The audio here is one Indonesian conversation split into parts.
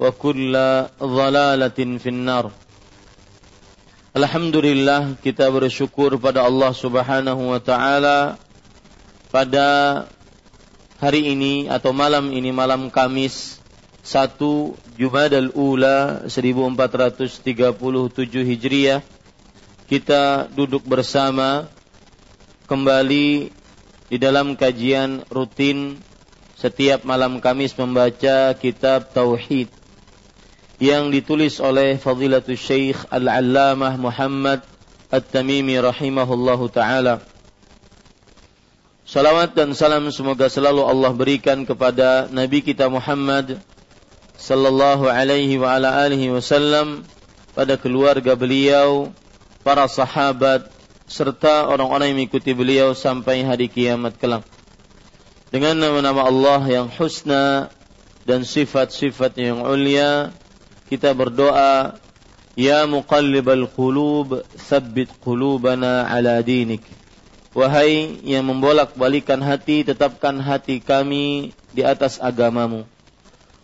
wa kulla dhalalatin finnar. Alhamdulillah kita bersyukur pada Allah Subhanahu wa taala pada hari ini atau malam ini malam Kamis 1 Jumadal Ula 1437 Hijriah kita duduk bersama kembali di dalam kajian rutin setiap malam Kamis membaca kitab Tauhid yang ditulis oleh Fadilatul Syekh Al-Allamah Muhammad At-Tamimi rahimahullahu taala. Salawat dan salam semoga selalu Allah berikan kepada Nabi kita Muhammad sallallahu alaihi wa ala alihi wasallam pada keluarga beliau, para sahabat serta orang-orang yang mengikuti beliau sampai hari kiamat kelak. Dengan nama-nama Allah yang husna dan sifat-sifat yang ulia, kita berdoa Ya muqallibal qulub tsabbit qulubana ala dinik. Wahai yang membolak-balikan hati tetapkan hati kami di atas agamamu.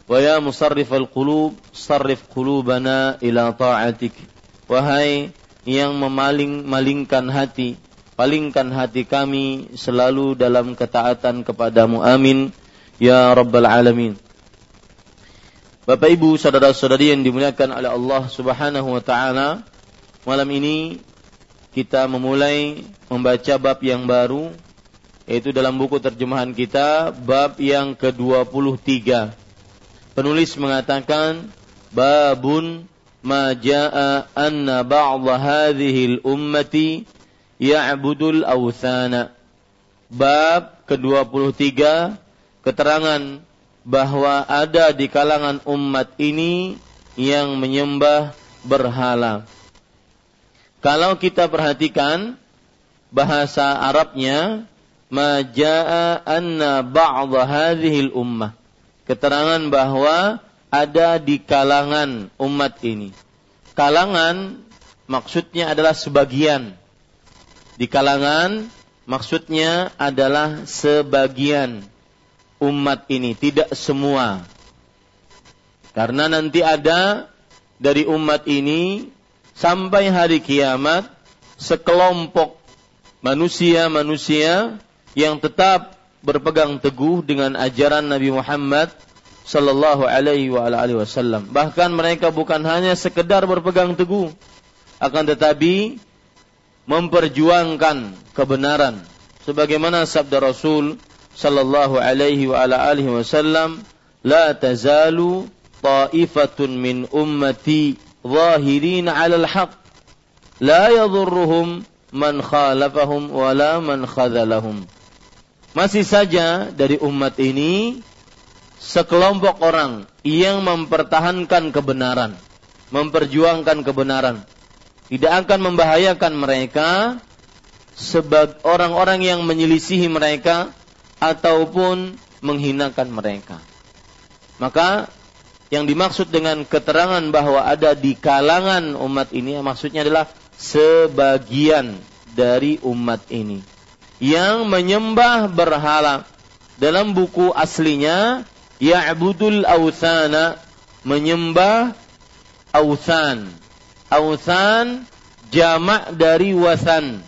Wa ya musarrifal qulub sarrif qulubana ila ta'atik. Wahai yang memaling-malingkan hati palingkan hati kami selalu dalam ketaatan kepadamu. Amin. Ya rabbal alamin Bapak Ibu, saudara-saudari yang dimuliakan oleh Allah Subhanahu wa taala, malam ini kita memulai membaca bab yang baru yaitu dalam buku terjemahan kita bab yang ke-23. Penulis mengatakan babun ma jaa anna ba'd hadhihi al-ummati ya'budul awthana. Bab ke-23 keterangan bahwa ada di kalangan umat ini yang menyembah berhala. Kalau kita perhatikan bahasa Arabnya majaa anna ba'd hadhihi ummah. Keterangan bahwa ada di kalangan umat ini. Kalangan maksudnya adalah sebagian. Di kalangan maksudnya adalah sebagian umat ini, tidak semua. Karena nanti ada dari umat ini sampai hari kiamat sekelompok manusia-manusia yang tetap berpegang teguh dengan ajaran Nabi Muhammad sallallahu alaihi wasallam. Bahkan mereka bukan hanya sekedar berpegang teguh akan tetapi memperjuangkan kebenaran sebagaimana sabda Rasul sallallahu alaihi wa ala alihi wasallam la tazalu ta'ifatun min ummati zahirin 'ala al-haq la yadhurruhum man khalafahum wala man khadalahum. Masih saja dari umat ini sekelompok orang yang mempertahankan kebenaran, memperjuangkan kebenaran, tidak akan membahayakan mereka sebagai orang-orang yang menyelisihi mereka ataupun menghinakan mereka. Maka yang dimaksud dengan keterangan bahwa ada di kalangan umat ini maksudnya adalah sebagian dari umat ini yang menyembah berhala. Dalam buku aslinya ya'budul awthana menyembah awthan. Awthan jamak dari wasan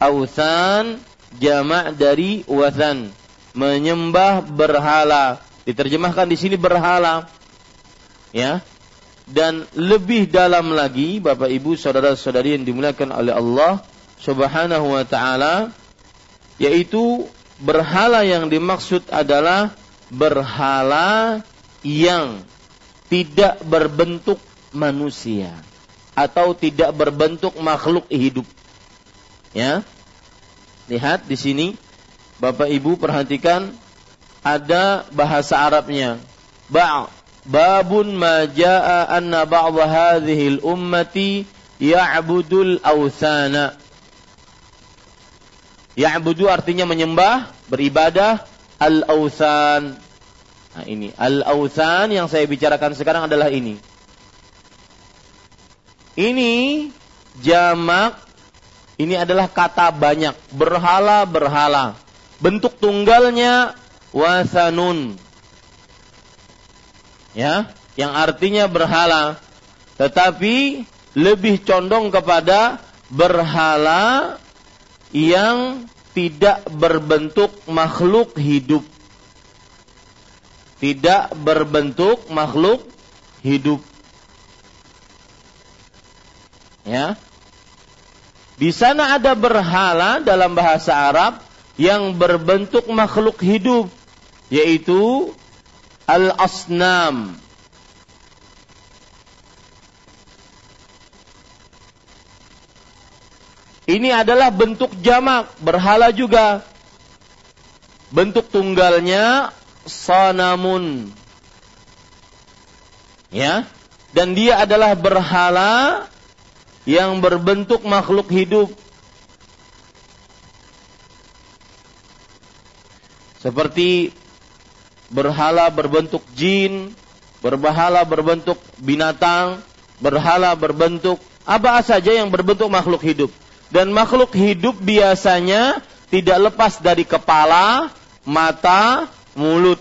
Awthan jamak dari wathan. Menyembah berhala. Diterjemahkan di sini berhala. Ya. Dan lebih dalam lagi Bapak Ibu saudara-saudari yang dimuliakan oleh Allah Subhanahu wa taala yaitu berhala yang dimaksud adalah berhala yang tidak berbentuk manusia atau tidak berbentuk makhluk hidup. Ya. Lihat di sini Bapak Ibu perhatikan ada bahasa Arabnya. Ba' babun ma jaa anna ba'd hadhihi al-ummati ya'budul. Ya'budu artinya menyembah, beribadah al-awthan. Nah ini al-awthan yang saya bicarakan sekarang adalah ini. Ini jamak ini adalah kata banyak, berhala-berhala. Bentuk tunggalnya wasanun. Ya, yang artinya berhala. Tetapi lebih condong kepada berhala yang tidak berbentuk makhluk hidup. Tidak berbentuk makhluk hidup. Ya, di sana ada berhala dalam bahasa Arab yang berbentuk makhluk hidup, yaitu al-asnam. Ini adalah bentuk jamak, berhala juga. Bentuk tunggalnya sanamun. Ya, dan dia adalah berhala yang berbentuk makhluk hidup. Seperti berhala berbentuk jin, berhala berbentuk binatang, berhala berbentuk apa saja yang berbentuk makhluk hidup. Dan makhluk hidup biasanya tidak lepas dari kepala, mata, mulut.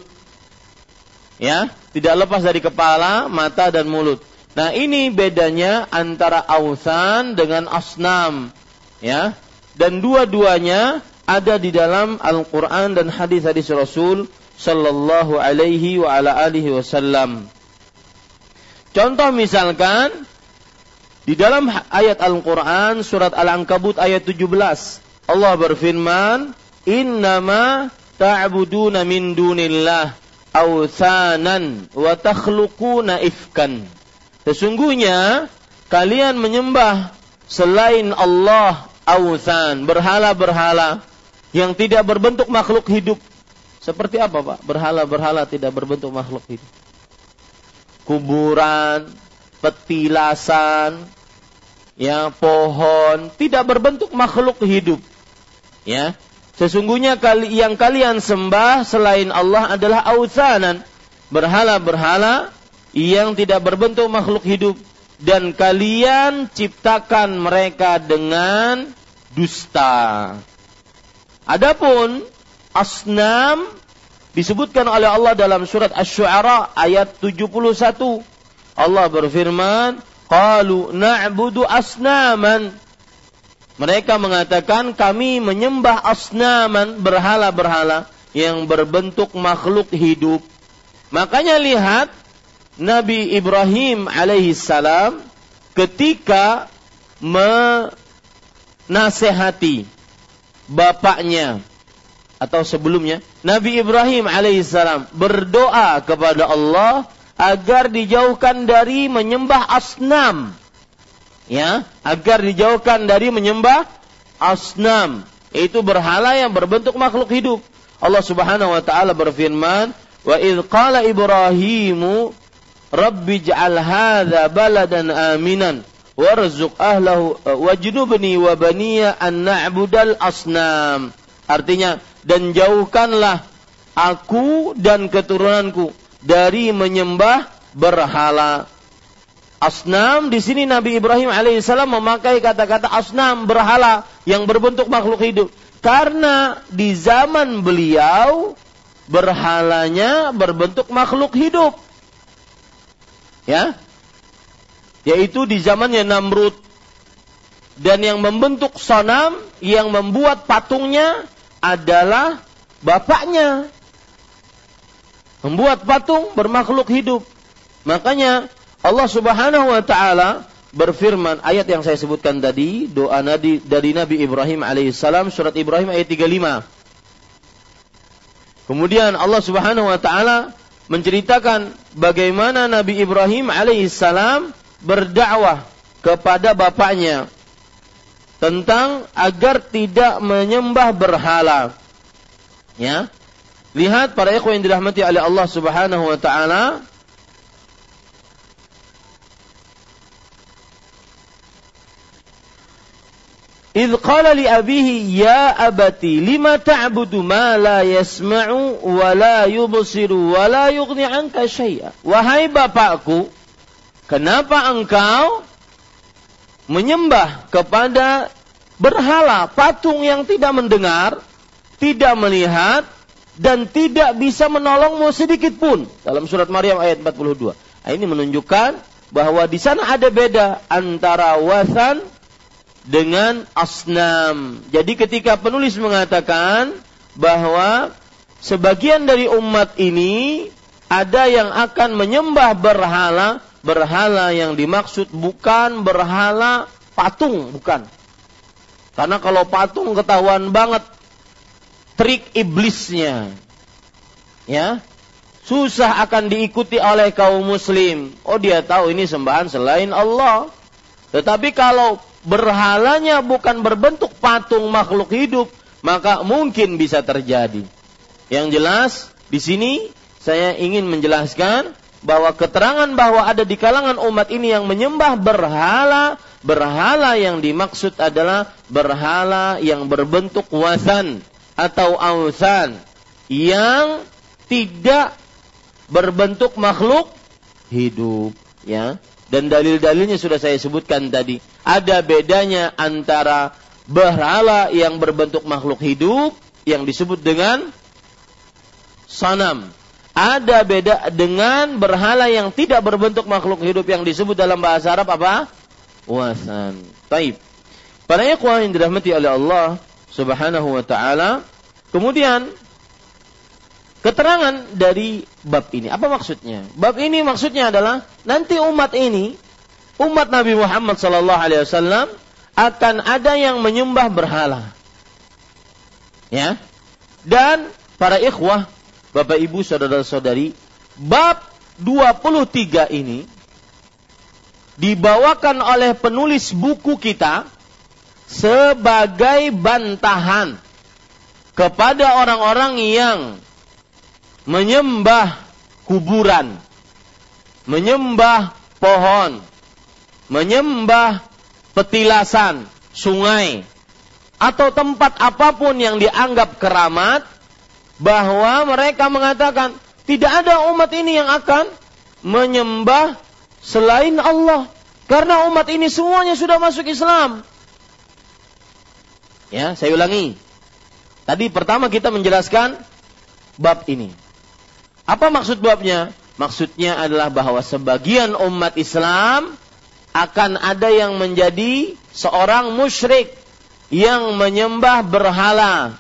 Ya, tidak lepas dari kepala, mata dan mulut. Nah, ini bedanya antara ausan dengan asnam, ya. Dan dua-duanya ada di dalam Al-Qur'an dan hadis-hadis Rasul sallallahu alaihi wa ala alihi wasallam. Contoh misalkan di dalam ayat Al-Qur'an surat Al-Ankabut ayat 17 Allah berfirman, "Innama ta'buduna min dunillah awsanan wa takhluquna ifkan." Sesungguhnya kalian menyembah selain Allah awsan, berhala-berhala yang tidak berbentuk makhluk hidup. Seperti apa, Pak? Berhala-berhala tidak berbentuk makhluk hidup. Kuburan, petilasan, ya, pohon tidak berbentuk makhluk hidup. Ya. Sesungguhnya kali yang kalian sembah selain Allah adalah awsanan, berhala-berhala yang tidak berbentuk makhluk hidup dan kalian ciptakan mereka dengan dusta. Adapun asnam disebutkan oleh Allah dalam surat Asy-Syu'ara ayat 71. Allah berfirman, "Qalu na'budu asnaman." Mereka mengatakan kami menyembah asnaman berhala-berhala yang berbentuk makhluk hidup. Makanya lihat Nabi Ibrahim alaihissalam ketika menasehati bapaknya atau sebelumnya Nabi Ibrahim alaihissalam berdoa kepada Allah agar dijauhkan dari menyembah asnam ya agar dijauhkan dari menyembah asnam, itu berhala yang berbentuk makhluk hidup. Allah Subhanahu wa taala berfirman, "Wa id qala Ibrahimu Rabbi ij'al hadza baladan aminan warzuq ahlahu wajnubni wa baniya an na'budal asnam." Artinya, dan jauhkanlah aku dan keturunanku dari menyembah berhala. Asnam di sini Nabi Ibrahim alaihissalam memakai kata-kata asnam berhala yang berbentuk makhluk hidup karena di zaman beliau berhalanya berbentuk makhluk hidup. Ya. Yaitu di zamannya Namrud dan yang membentuk sonam yang membuat patungnya adalah bapaknya. Membuat patung bermakhluk hidup. Makanya Allah Subhanahu wa taala berfirman ayat yang saya sebutkan tadi doa Nabi dari Nabi Ibrahim alaihissalam surat Ibrahim ayat 35. Kemudian Allah Subhanahu wa taala menceritakan bagaimana Nabi Ibrahim alaihissalam berdakwah kepada bapaknya tentang agar tidak menyembah berhala. Ya. Lihat para ikhwan yang dirahmati oleh Allah Subhanahu wa taala Idh qala li abihi ya abati lima ta'budu ma la yasma'u wa la yubsiru wa la yughni anka syai'a. Wahai bapakku, kenapa engkau menyembah kepada berhala patung yang tidak mendengar, tidak melihat dan tidak bisa menolongmu sedikit pun. Dalam surat Maryam ayat 42. Nah, ini menunjukkan bahwa di sana ada beda antara wasan dengan asnam. Jadi ketika penulis mengatakan bahwa sebagian dari umat ini ada yang akan menyembah berhala, berhala yang dimaksud bukan berhala patung, bukan. Karena kalau patung ketahuan banget trik iblisnya. Ya. Susah akan diikuti oleh kaum muslim. Oh dia tahu ini sembahan selain Allah. Tetapi kalau berhalanya bukan berbentuk patung makhluk hidup, maka mungkin bisa terjadi. Yang jelas di sini saya ingin menjelaskan bahwa keterangan bahwa ada di kalangan umat ini yang menyembah berhala, berhala yang dimaksud adalah berhala yang berbentuk wasan atau ausan yang tidak berbentuk makhluk hidup ya dan dalil-dalilnya sudah saya sebutkan tadi. Ada bedanya antara berhala yang berbentuk makhluk hidup yang disebut dengan sanam. Ada beda dengan berhala yang tidak berbentuk makhluk hidup yang disebut dalam bahasa Arab apa? Wasan. Taib. Para ikhwah yang dirahmati oleh Allah Subhanahu wa taala, kemudian keterangan dari bab ini. Apa maksudnya? Bab ini maksudnya adalah nanti umat ini, umat Nabi Muhammad sallallahu alaihi wasallam akan ada yang menyembah berhala. Ya. Dan para ikhwah, Bapak Ibu, saudara-saudari, bab 23 ini dibawakan oleh penulis buku kita sebagai bantahan kepada orang-orang yang menyembah kuburan, menyembah pohon, menyembah petilasan, sungai, atau tempat apa pun yang dianggap keramat, bahwa mereka mengatakan tidak ada umat ini yang akan menyembah selain Allah. Karena umat ini semuanya sudah masuk Islam. Ya, saya ulangi. Tadi pertama kita menjelaskan bab ini. Apa maksud babnya? Maksudnya adalah bahwa sebagian umat Islam akan ada yang menjadi seorang musyrik yang menyembah berhala.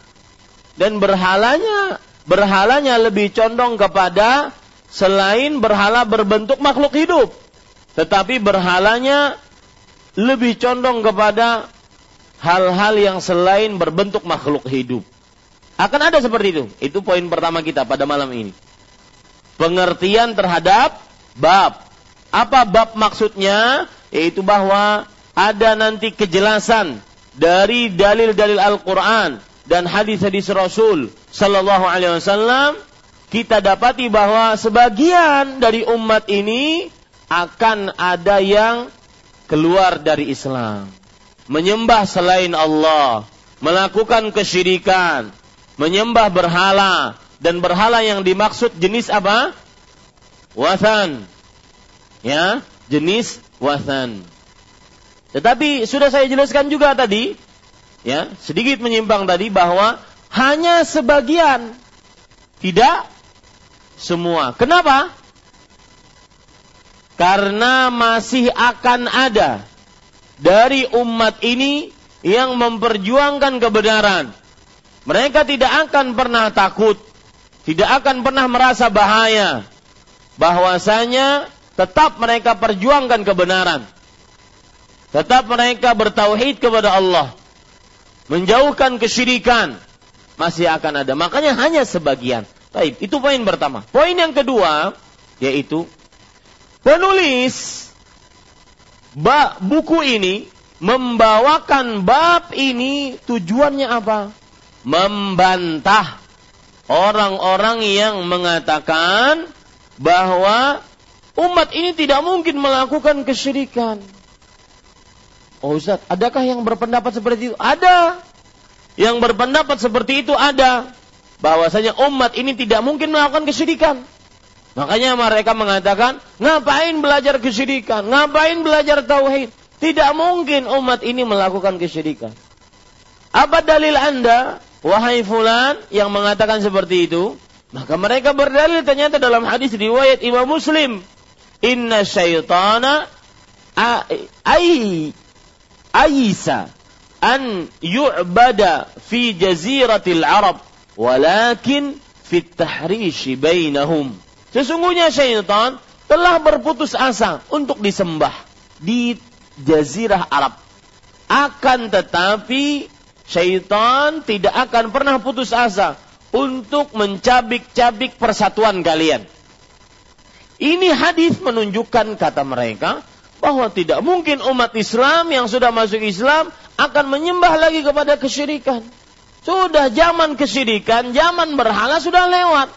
Dan berhalanya berhalanya lebih condong kepada selain berhala berbentuk makhluk hidup. Tetapi berhalanya lebih condong kepada hal-hal yang selain berbentuk makhluk hidup. Akan ada seperti itu. Itu poin pertama kita pada malam ini pengertian terhadap bab. Apa bab maksudnya? Yaitu bahwa ada nanti kejelasan dari dalil-dalil Al-Quran dan hadis-hadis Rasul Sallallahu Alaihi Wasallam, kita dapati bahwa sebagian dari umat ini akan ada yang keluar dari Islam, menyembah selain Allah, melakukan kesyirikan, menyembah berhala dan berhala yang dimaksud jenis apa? Wathan. Ya, jenis wathan. Tetapi sudah saya jelaskan juga tadi, ya, sedikit menyimpang tadi bahwa hanya sebagian, tidak semua. Kenapa? Karena masih akan ada dari umat ini yang memperjuangkan kebenaran. Mereka tidak akan pernah takut, tidak akan pernah merasa bahaya, bahwasanya tetap mereka perjuangkan kebenaran. Tetap mereka bertauhid kepada Allah. Menjauhkan kesyirikan. Masih akan ada. Makanya hanya sebagian. Baik, itu poin pertama. Poin yang kedua, yaitu penulis buku ini membawakan bab ini tujuannya apa? Membantah orang-orang yang mengatakan bahwa umat ini tidak mungkin melakukan kesyirikan. Oh Ustaz, adakah yang berpendapat seperti itu? Ada. Yang berpendapat seperti itu ada. Bahwasanya umat ini tidak mungkin melakukan kesyirikan. Makanya mereka mengatakan, ngapain belajar kesyirikan? Ngapain belajar tauhid? Tidak mungkin umat ini melakukan kesyirikan. Apa dalil Anda, wahai fulan, yang mengatakan seperti itu? Maka mereka berdalil ternyata dalam hadis riwayat Imam Muslim. Inna syaitana ai Aisa an yu'bada fi jaziratil Arab walakin fit tahrishi bainahum. Sesungguhnya syaitan telah berputus asa untuk disembah di jazirah Arab. Akan tetapi syaitan tidak akan pernah putus asa untuk mencabik-cabik persatuan kalian. Ini hadis menunjukkan kata mereka bahwa tidak mungkin umat Islam yang sudah masuk Islam akan menyembah lagi kepada kesyirikan. Sudah zaman kesyirikan, zaman berhala sudah lewat.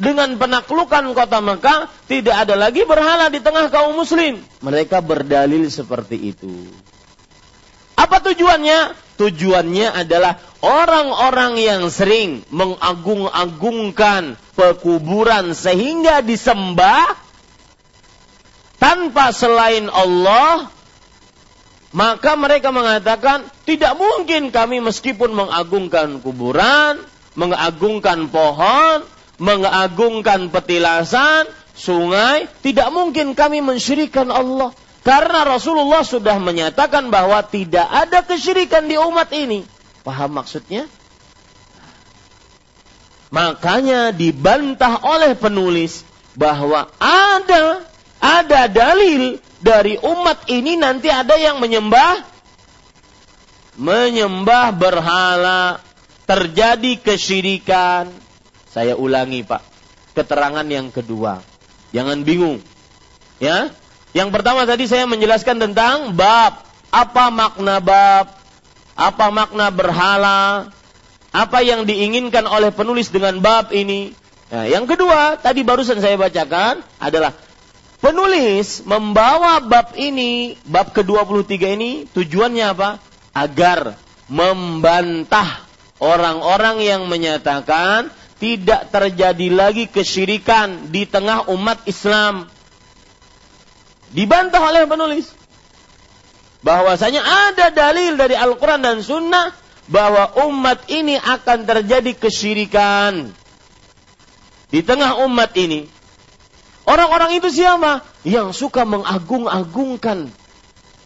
Dengan penaklukan kota Mekah, tidak ada lagi berhala di tengah kaum muslim. Mereka berdalil seperti itu. Apa tujuannya? Tujuannya adalah orang-orang yang sering mengagung-agungkan pekuburan sehingga disembah tanpa selain Allah, maka mereka mengatakan tidak mungkin kami meskipun mengagungkan kuburan, mengagungkan pohon, mengagungkan petilasan, sungai, tidak mungkin kami mensyirikan Allah. Karena Rasulullah sudah menyatakan bahwa tidak ada kesyirikan di umat ini. Paham maksudnya? Makanya dibantah oleh penulis bahwa ada ada dalil dari umat ini nanti ada yang menyembah menyembah berhala, terjadi kesyirikan. Saya ulangi, Pak. Keterangan yang kedua. Jangan bingung. Ya. Yang pertama tadi saya menjelaskan tentang bab. Apa makna bab? Apa makna berhala? Apa yang diinginkan oleh penulis dengan bab ini? Nah, yang kedua, tadi barusan saya bacakan adalah Penulis membawa bab ini, bab ke-23 ini tujuannya apa? Agar membantah orang-orang yang menyatakan tidak terjadi lagi kesyirikan di tengah umat Islam. Dibantah oleh penulis. Bahwasanya ada dalil dari Al-Quran dan Sunnah bahwa umat ini akan terjadi kesyirikan. Di tengah umat ini Orang-orang itu siapa? Yang suka mengagung-agungkan.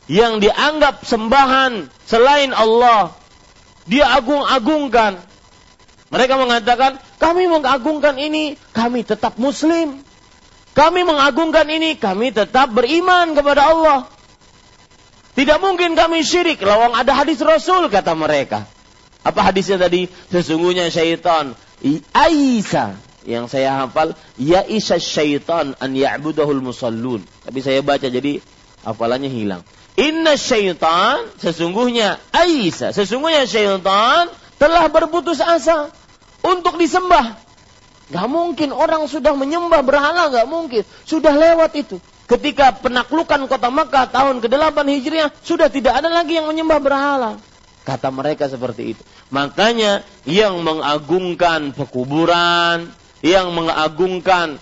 Yang dianggap sembahan selain Allah. Dia agung-agungkan. Mereka mengatakan, kami mengagungkan ini, kami tetap muslim. Kami mengagungkan ini, kami tetap beriman kepada Allah. Tidak mungkin kami syirik, lawang ada hadis Rasul, kata mereka. Apa hadisnya tadi? Sesungguhnya syaitan, Aisyah yang saya hafal ya isa syaitan an ya'budahul musallun. Tapi saya baca jadi hafalannya hilang. Inna syaitan, sesungguhnya Aisyah, sesungguhnya syaitan telah berputus asa untuk disembah. Gak mungkin orang sudah menyembah berhala, gak mungkin. Sudah lewat itu. Ketika penaklukan kota Makkah tahun ke-8 Hijriah, sudah tidak ada lagi yang menyembah berhala. Kata mereka seperti itu. Makanya yang mengagungkan pekuburan, yang mengagungkan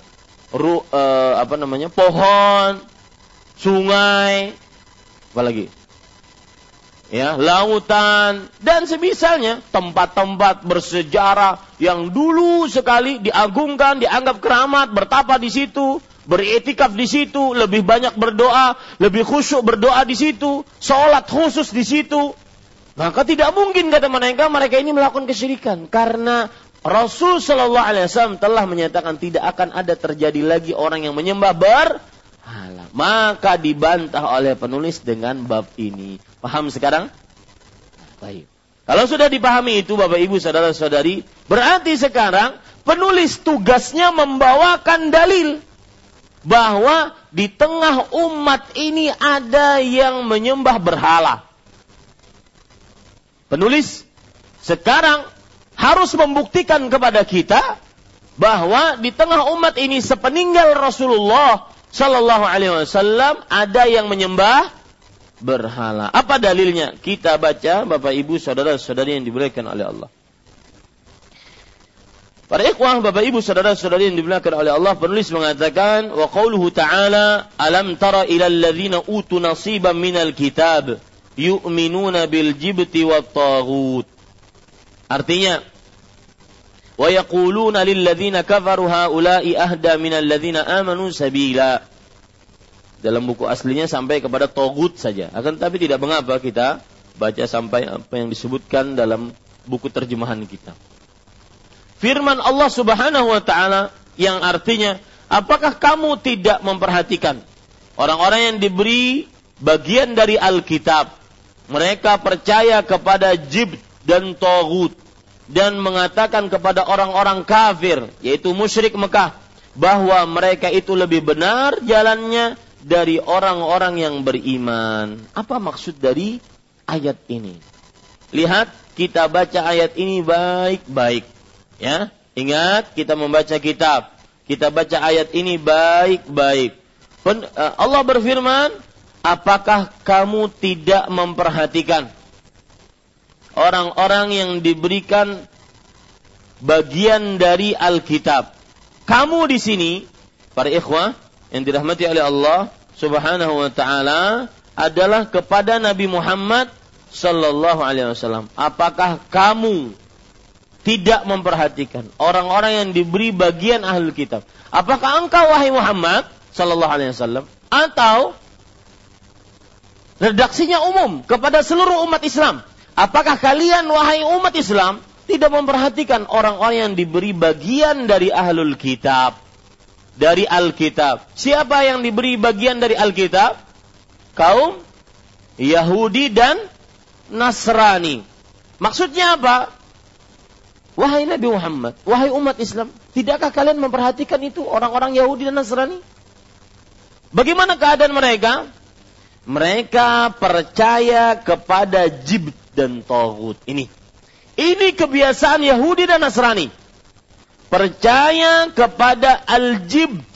ru, uh, apa namanya pohon, sungai, apalagi ya lautan. Dan semisalnya tempat-tempat bersejarah yang dulu sekali diagungkan dianggap keramat bertapa di situ beretikaf di situ lebih banyak berdoa lebih khusyuk berdoa di situ sholat khusus di situ. Maka tidak mungkin kata mereka mereka ini melakukan kesyirikan. Karena Rasul Shallallahu Alaihi Wasallam telah menyatakan tidak akan ada terjadi lagi orang yang menyembah ber Maka dibantah oleh penulis dengan bab ini. Paham sekarang? Baik. Kalau sudah dipahami itu Bapak Ibu saudara-saudari, berarti sekarang penulis tugasnya membawakan dalil bahwa di tengah umat ini ada yang menyembah berhala. Penulis sekarang harus membuktikan kepada kita bahwa di tengah umat ini sepeninggal Rasulullah Shallallahu Alaihi Wasallam ada yang menyembah berhala. Apa dalilnya? Kita baca Bapak Ibu saudara-saudari yang dimuliakan oleh Allah. Para ikhwah, Bapak Ibu saudara-saudari yang dimuliakan oleh Allah, penulis mengatakan wa qauluhu ta'ala alam tara ila alladhina utu nasiban minal kitab yu'minuna bil jibti wat taghut. Artinya lil ladzina kafaru haula'i ahda minal ladzina amanu sabila. Dalam buku aslinya sampai kepada togut saja. Akan tapi tidak mengapa kita baca sampai apa yang disebutkan dalam buku terjemahan kita. Firman Allah Subhanahu wa taala yang artinya, apakah kamu tidak memperhatikan orang-orang yang diberi bagian dari Alkitab, mereka percaya kepada jibt dan togut dan mengatakan kepada orang-orang kafir, yaitu musyrik Mekah, bahwa mereka itu lebih benar jalannya dari orang-orang yang beriman. Apa maksud dari ayat ini? Lihat, kita baca ayat ini baik-baik. Ya, ingat kita membaca kitab. Kita baca ayat ini baik-baik. Eh, Allah berfirman, apakah kamu tidak memperhatikan orang-orang yang diberikan bagian dari Alkitab. Kamu di sini, para ikhwah yang dirahmati oleh Allah Subhanahu wa taala adalah kepada Nabi Muhammad sallallahu alaihi wasallam. Apakah kamu tidak memperhatikan orang-orang yang diberi bagian ahli kitab? Apakah engkau wahai Muhammad sallallahu alaihi wasallam atau redaksinya umum kepada seluruh umat Islam? Apakah kalian wahai umat Islam tidak memperhatikan orang-orang yang diberi bagian dari ahlul kitab? Dari Alkitab. Siapa yang diberi bagian dari Alkitab? Kaum Yahudi dan Nasrani. Maksudnya apa? Wahai Nabi Muhammad, wahai umat Islam, tidakkah kalian memperhatikan itu orang-orang Yahudi dan Nasrani? Bagaimana keadaan mereka? Mereka percaya kepada jibt dan Tauhud. Ini. Ini kebiasaan Yahudi dan Nasrani. Percaya kepada Al-Jibt.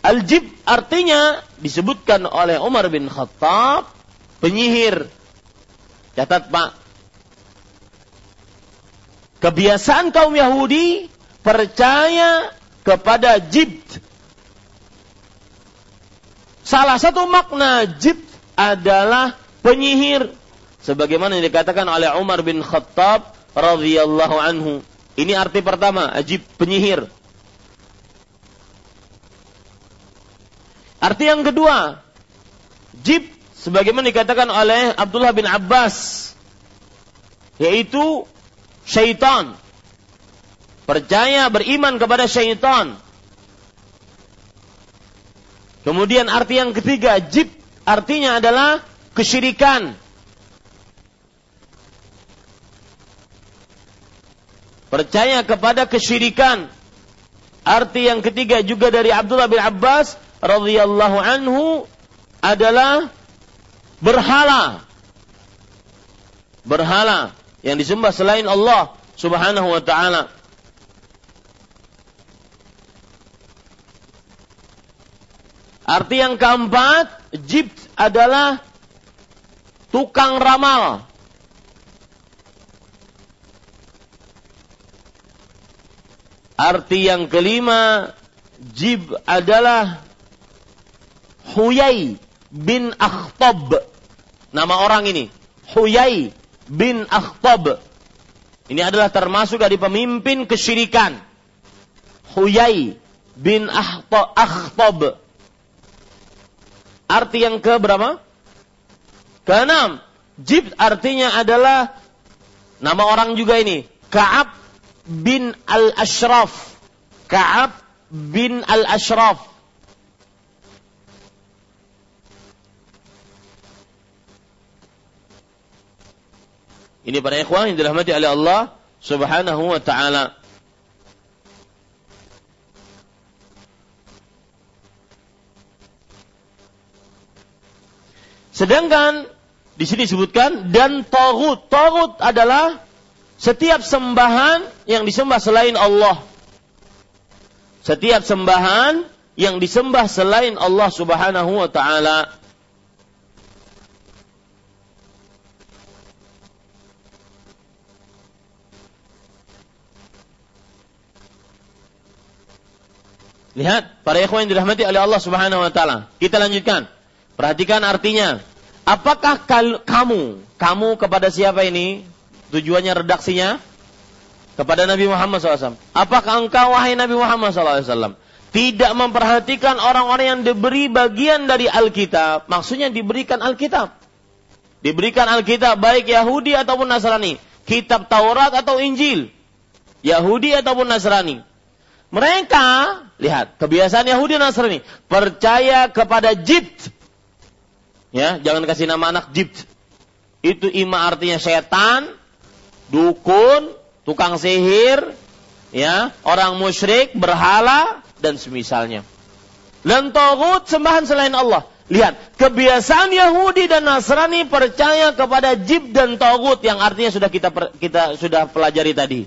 Al-Jibt artinya disebutkan oleh Umar bin Khattab penyihir. Catat Pak. Kebiasaan kaum Yahudi percaya kepada Jibt. Salah satu makna Jibt adalah penyihir sebagaimana dikatakan oleh Umar bin Khattab radhiyallahu anhu. Ini arti pertama, ajib penyihir. Arti yang kedua, jib sebagaimana dikatakan oleh Abdullah bin Abbas yaitu syaitan. Percaya beriman kepada syaitan. Kemudian arti yang ketiga, jib artinya adalah kesyirikan. Percaya kepada kesyirikan. Arti yang ketiga juga dari Abdullah bin Abbas radhiyallahu anhu adalah berhala. Berhala yang disembah selain Allah Subhanahu wa taala. Arti yang keempat, jibt adalah tukang ramal. Arti yang kelima, jib adalah Huyai bin Akhtab. Nama orang ini, Huyai bin Akhtab. Ini adalah termasuk dari pemimpin kesyirikan. Huyai bin Akhtab. Arti yang ke berapa? Keenam. Jib artinya adalah nama orang juga ini. Ka'ab bin al-Ashraf. Ka'ab bin al-Ashraf. Ini para ikhwan yang dirahmati oleh Allah Subhanahu wa taala. Sedangkan di sini disebutkan dan tagut. Tagut adalah setiap sembahan yang disembah selain Allah. Setiap sembahan yang disembah selain Allah Subhanahu wa taala. Lihat, para ikhwan yang dirahmati oleh Allah Subhanahu wa taala. Kita lanjutkan. Perhatikan artinya. Apakah kamu, kamu kepada siapa ini? Tujuannya redaksinya kepada Nabi Muhammad SAW. Apakah engkau wahai Nabi Muhammad SAW tidak memperhatikan orang-orang yang diberi bagian dari Alkitab? Maksudnya diberikan Alkitab. Diberikan Alkitab baik Yahudi ataupun Nasrani. Kitab Taurat atau Injil. Yahudi ataupun Nasrani. Mereka, lihat, kebiasaan Yahudi dan Nasrani. Percaya kepada Jibt. Ya, jangan kasih nama anak Jibt. Itu ima artinya setan, dukun, tukang sihir, ya, orang musyrik, berhala dan semisalnya. Dan togut sembahan selain Allah. Lihat, kebiasaan Yahudi dan Nasrani percaya kepada jib dan togut yang artinya sudah kita kita sudah pelajari tadi.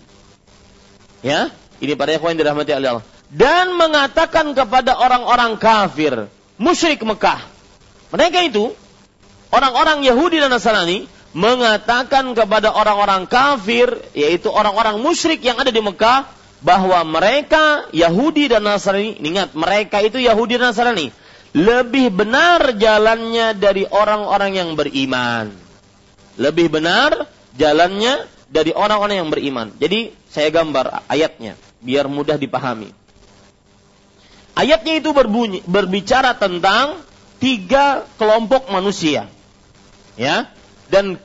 Ya, ini pada yang dirahmati oleh Allah. Dan mengatakan kepada orang-orang kafir, musyrik Mekah. Mereka itu orang-orang Yahudi dan Nasrani mengatakan kepada orang-orang kafir, yaitu orang-orang musyrik yang ada di Mekah, bahwa mereka Yahudi dan Nasrani, ingat mereka itu Yahudi dan Nasrani, lebih benar jalannya dari orang-orang yang beriman. Lebih benar jalannya dari orang-orang yang beriman. Jadi saya gambar ayatnya biar mudah dipahami. Ayatnya itu berbunyi, berbicara tentang tiga kelompok manusia. Ya, dan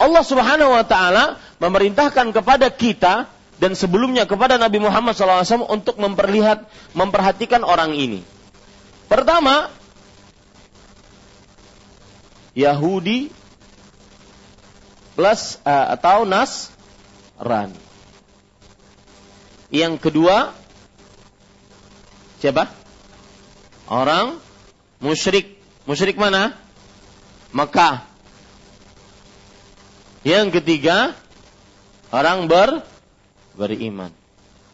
Allah Subhanahu wa taala memerintahkan kepada kita dan sebelumnya kepada Nabi Muhammad SAW untuk memperlihat memperhatikan orang ini. Pertama, Yahudi plus uh, atau Nasrani. Yang kedua, siapa? Orang musyrik. Musyrik mana? Mekah. Yang ketiga, orang ber beriman.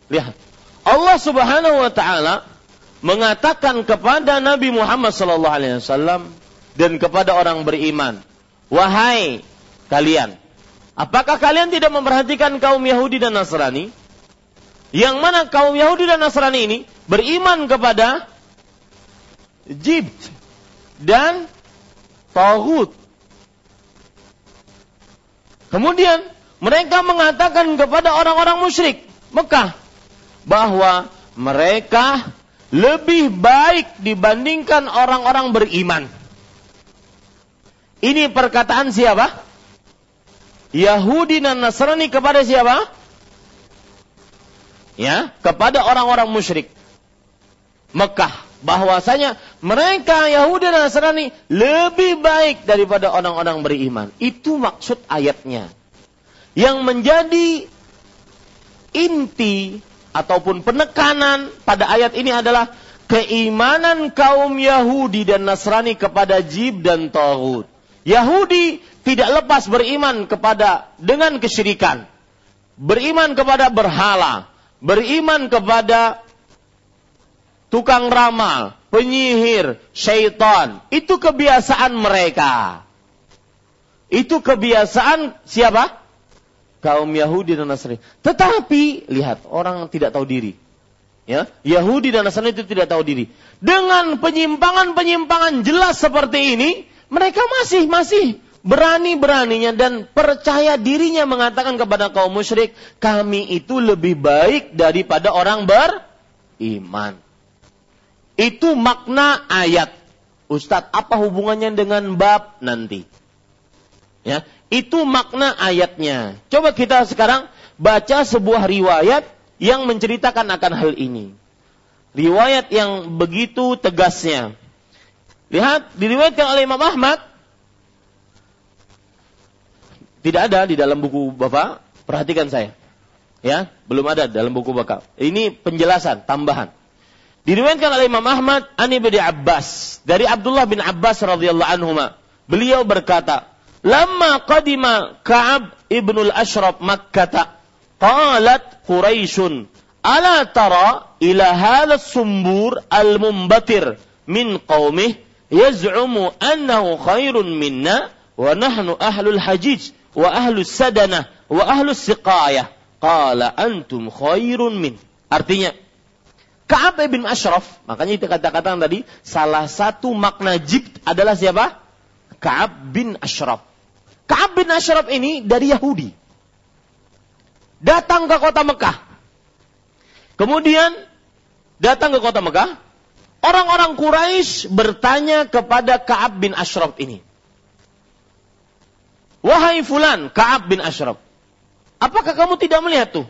Lihat. Allah Subhanahu wa taala mengatakan kepada Nabi Muhammad sallallahu alaihi wasallam dan kepada orang beriman, "Wahai kalian, apakah kalian tidak memperhatikan kaum Yahudi dan Nasrani? Yang mana kaum Yahudi dan Nasrani ini beriman kepada Jibt dan Tauhud Kemudian mereka mengatakan kepada orang-orang musyrik Mekah bahwa mereka lebih baik dibandingkan orang-orang beriman. Ini perkataan siapa? Yahudi dan Nasrani kepada siapa? Ya, kepada orang-orang musyrik Mekah bahwasanya mereka Yahudi dan Nasrani lebih baik daripada orang-orang beriman. Itu maksud ayatnya. Yang menjadi inti ataupun penekanan pada ayat ini adalah keimanan kaum Yahudi dan Nasrani kepada jib dan tauhid. Yahudi tidak lepas beriman kepada dengan kesyirikan. Beriman kepada berhala, beriman kepada tukang ramal, penyihir, syaitan. Itu kebiasaan mereka. Itu kebiasaan siapa? Kaum Yahudi dan Nasrani. Tetapi lihat orang tidak tahu diri. Ya, Yahudi dan Nasrani itu tidak tahu diri. Dengan penyimpangan-penyimpangan jelas seperti ini, mereka masih masih berani-beraninya dan percaya dirinya mengatakan kepada kaum musyrik, kami itu lebih baik daripada orang beriman. Itu makna ayat. Ustadz, apa hubungannya dengan bab nanti? Ya, itu makna ayatnya. Coba kita sekarang baca sebuah riwayat yang menceritakan akan hal ini. Riwayat yang begitu tegasnya. Lihat, diriwayatkan oleh Imam Ahmad. Tidak ada di dalam buku Bapak. Perhatikan saya. Ya, belum ada dalam buku Bapak. Ini penjelasan, tambahan. Diriwayatkan oleh Imam Ahmad Ani bin Abbas dari Abdullah bin Abbas radhiyallahu anhu. Beliau berkata, Lama qadima Ka'ab ibnul Ashraf Makkah, qalat Quraisyun, ala tara ila hadha sumbur al-mumbatir min qaumih yaz'umu annahu khairun minna wa nahnu ahlul hajij wa ahlus sadanah wa ahlus siqayah. Qala antum khairun min. Artinya, Ka'ab bin Ashraf, makanya itu kata-kata tadi, salah satu makna jibt adalah siapa? Ka'ab bin Ashraf. Ka'ab bin Ashraf ini dari Yahudi. Datang ke kota Mekah. Kemudian datang ke kota Mekah. Orang-orang Quraisy bertanya kepada Ka'ab bin Ashraf ini. Wahai fulan, Ka'ab bin Ashraf. Apakah kamu tidak melihat tuh?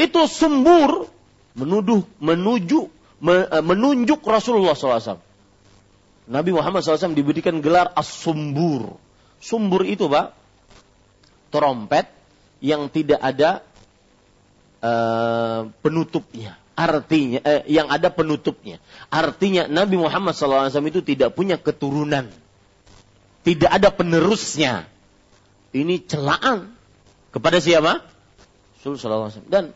Itu sumbur menuduh, menuju, eh, menunjuk Rasulullah SAW. Nabi Muhammad SAW diberikan gelar as-sumbur. Sumbur itu, Pak, trompet yang tidak ada uh, penutupnya. Artinya, eh, yang ada penutupnya. Artinya Nabi Muhammad SAW itu tidak punya keturunan. Tidak ada penerusnya. Ini celaan kepada siapa? Rasulullah SAW. Dan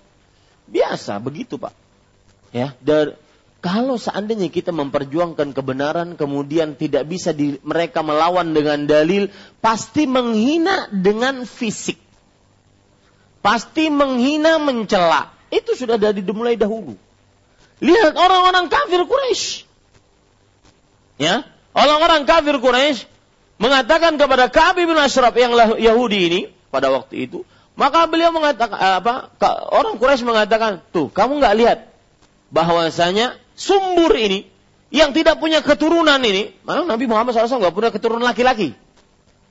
biasa begitu Pak. Ya, kalau seandainya kita memperjuangkan kebenaran kemudian tidak bisa di, mereka melawan dengan dalil, pasti menghina dengan fisik. Pasti menghina mencela. Itu sudah dari dimulai dahulu. Lihat orang-orang kafir Quraisy. Ya, orang-orang kafir Quraisy mengatakan kepada Ka'ab bin Ashraf yang Yahudi ini pada waktu itu, maka beliau mengatakan apa? Orang Quraisy mengatakan, "Tuh, kamu nggak lihat bahwasanya sumbur ini yang tidak punya keturunan ini, mana Nabi Muhammad SAW nggak punya keturunan laki-laki.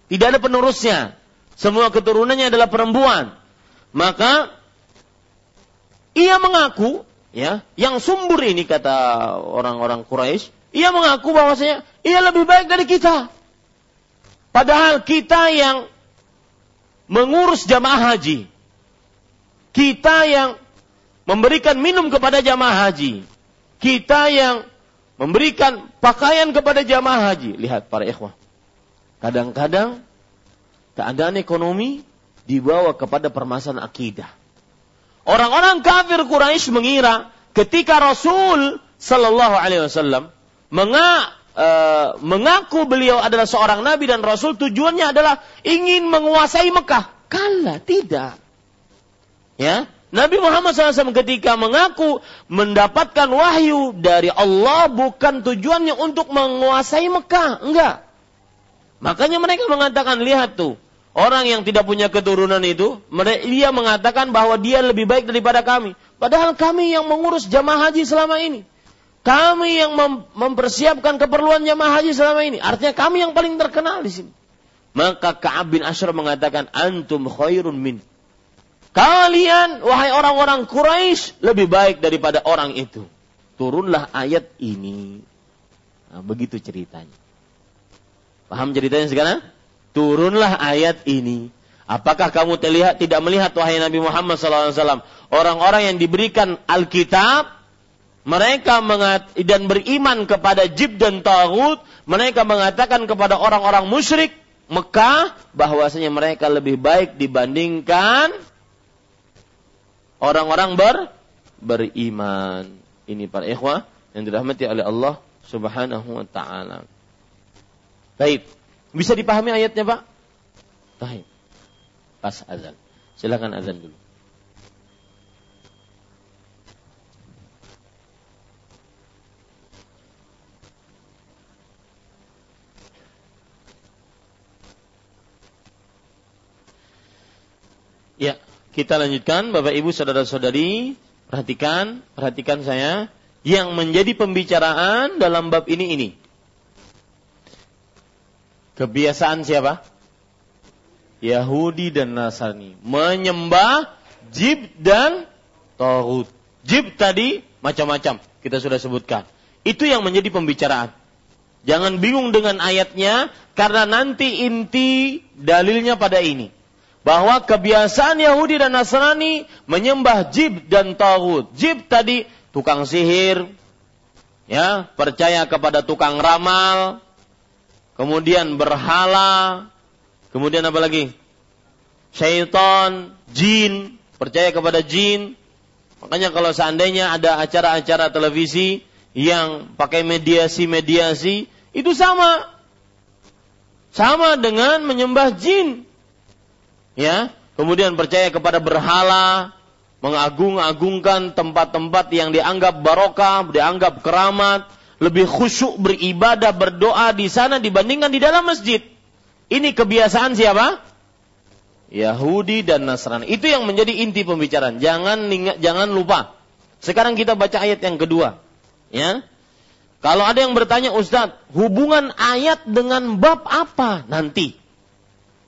Tidak ada penerusnya. Semua keturunannya adalah perempuan. Maka ia mengaku, ya, yang sumbur ini kata orang-orang Quraisy, ia mengaku bahwasanya ia lebih baik dari kita. Padahal kita yang mengurus jamaah haji, kita yang memberikan minum kepada jamaah haji, kita yang memberikan pakaian kepada jamaah haji. Lihat para ikhwah. Kadang-kadang keadaan ekonomi dibawa kepada permasalahan akidah. Orang-orang kafir Quraisy mengira ketika Rasul Sallallahu Alaihi Wasallam menga, e, mengaku beliau adalah seorang nabi dan rasul tujuannya adalah ingin menguasai Mekah. Kala tidak. Ya, Nabi Muhammad SAW ketika mengaku mendapatkan wahyu dari Allah bukan tujuannya untuk menguasai Mekah. Enggak. Makanya mereka mengatakan, lihat tuh. Orang yang tidak punya keturunan itu, dia mengatakan bahwa dia lebih baik daripada kami. Padahal kami yang mengurus jamaah haji selama ini. Kami yang mem mempersiapkan keperluan jamaah haji selama ini. Artinya kami yang paling terkenal di sini. Maka Ka'ab bin Ashraf mengatakan, Antum khairun min Kalian, wahai orang-orang Quraisy, lebih baik daripada orang itu. Turunlah ayat ini. Nah, begitu ceritanya. Paham ceritanya sekarang? Turunlah ayat ini. Apakah kamu terlihat tidak melihat wahai Nabi Muhammad SAW orang-orang yang diberikan Alkitab mereka mengat dan beriman kepada jib dan tagut, mereka mengatakan kepada orang-orang musyrik Mekah bahwasanya mereka lebih baik dibandingkan orang-orang ber beriman. Ini para ikhwah yang dirahmati oleh Allah Subhanahu wa taala. Baik. Bisa dipahami ayatnya, Pak? Baik. Pas azan. Silakan azan dulu. Ya, kita lanjutkan Bapak Ibu saudara-saudari, perhatikan, perhatikan saya yang menjadi pembicaraan dalam bab ini ini. Kebiasaan siapa? Yahudi dan Nasrani menyembah jib dan tauhid. Jib tadi macam-macam kita sudah sebutkan. Itu yang menjadi pembicaraan. Jangan bingung dengan ayatnya karena nanti inti dalilnya pada ini bahwa kebiasaan Yahudi dan Nasrani menyembah jib dan tauhid. Jib tadi tukang sihir, ya, percaya kepada tukang ramal, kemudian berhala, kemudian apa lagi? Syaitan, jin, percaya kepada jin. Makanya kalau seandainya ada acara-acara televisi yang pakai mediasi-mediasi, itu sama. Sama dengan menyembah jin ya kemudian percaya kepada berhala mengagung-agungkan tempat-tempat yang dianggap barokah dianggap keramat lebih khusyuk beribadah berdoa di sana dibandingkan di dalam masjid. Ini kebiasaan siapa? Yahudi dan Nasrani. Itu yang menjadi inti pembicaraan. Jangan jangan lupa. Sekarang kita baca ayat yang kedua. Ya. Kalau ada yang bertanya Ustadz, hubungan ayat dengan bab apa? Nanti.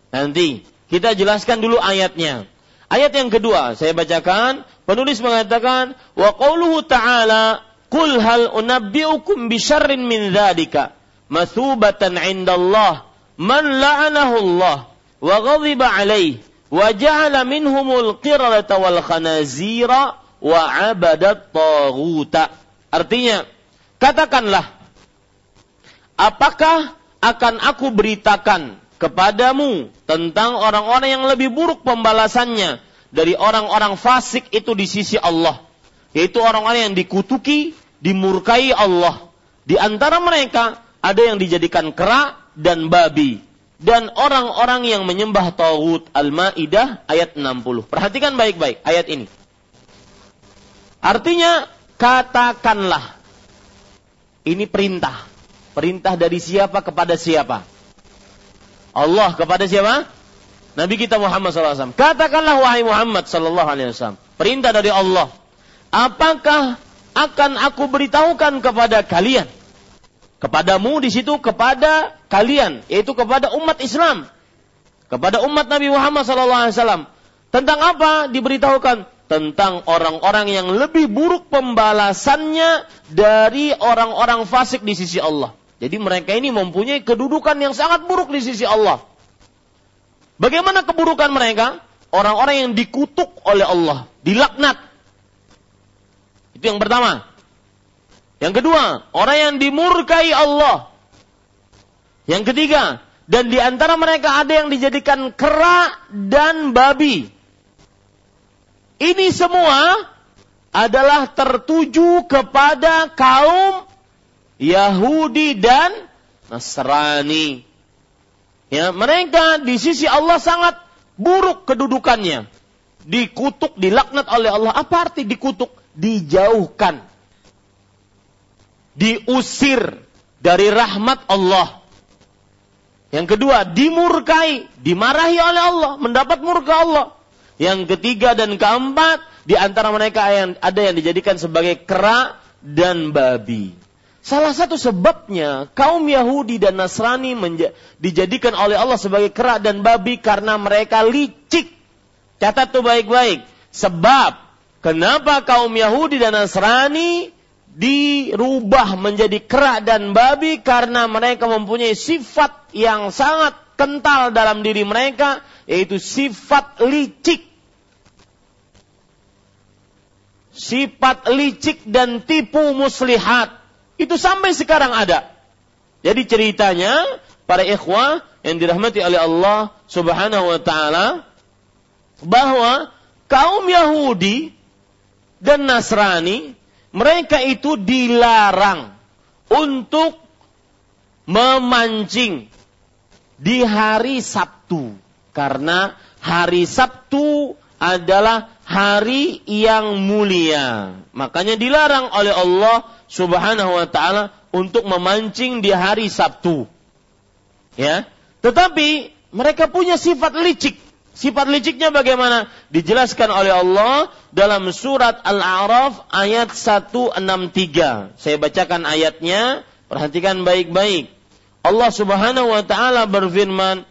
Nanti. Kita jelaskan dulu ayatnya. Ayat yang kedua saya bacakan, penulis mengatakan wa qauluhu ta'ala qul hal unabbiukum bi syarrin min dzalika mathubatan 'indallah man la'anahu Allah wa ghadiba 'alaihi wa ja'ala minhumul qiradata wal khanazira wa 'abadat taghuta. Artinya, katakanlah apakah akan aku beritakan kepadamu tentang orang-orang yang lebih buruk pembalasannya dari orang-orang fasik itu di sisi Allah, yaitu orang-orang yang dikutuki, dimurkai Allah. Di antara mereka ada yang dijadikan kera dan babi dan orang-orang yang menyembah tauhid Al-Maidah ayat 60. Perhatikan baik-baik ayat ini. Artinya katakanlah ini perintah. Perintah dari siapa kepada siapa? Allah kepada siapa? Nabi kita Muhammad SAW. Katakanlah wahai Muhammad Wasallam. Perintah dari Allah. Apakah akan aku beritahukan kepada kalian? Kepadamu di situ kepada kalian, yaitu kepada umat Islam, kepada umat Nabi Muhammad SAW. Tentang apa diberitahukan? Tentang orang-orang yang lebih buruk pembalasannya dari orang-orang fasik di sisi Allah. Jadi mereka ini mempunyai kedudukan yang sangat buruk di sisi Allah. Bagaimana keburukan mereka? Orang-orang yang dikutuk oleh Allah, dilaknat. Itu yang pertama. Yang kedua, orang yang dimurkai Allah. Yang ketiga, dan di antara mereka ada yang dijadikan kera dan babi. Ini semua adalah tertuju kepada kaum Yahudi dan Nasrani. Ya, mereka di sisi Allah sangat buruk kedudukannya. Dikutuk, dilaknat oleh Allah. Apa arti dikutuk? Dijauhkan. Diusir dari rahmat Allah. Yang kedua, dimurkai, dimarahi oleh Allah, mendapat murka Allah. Yang ketiga dan keempat, di antara mereka ada yang dijadikan sebagai kera dan babi. Salah satu sebabnya kaum Yahudi dan Nasrani dijadikan oleh Allah sebagai kera dan babi karena mereka licik. Catat tuh baik-baik. Sebab kenapa kaum Yahudi dan Nasrani dirubah menjadi kera dan babi karena mereka mempunyai sifat yang sangat kental dalam diri mereka yaitu sifat licik. sifat licik dan tipu muslihat. Itu sampai sekarang ada. Jadi ceritanya para ikhwah yang dirahmati oleh Allah Subhanahu wa taala bahwa kaum Yahudi dan Nasrani mereka itu dilarang untuk memancing di hari Sabtu karena hari Sabtu adalah hari yang mulia. Makanya dilarang oleh Allah Subhanahu wa taala untuk memancing di hari Sabtu. Ya. Tetapi mereka punya sifat licik. Sifat liciknya bagaimana? Dijelaskan oleh Allah dalam surat Al-A'raf ayat 163. Saya bacakan ayatnya, perhatikan baik-baik. Allah Subhanahu wa taala berfirman,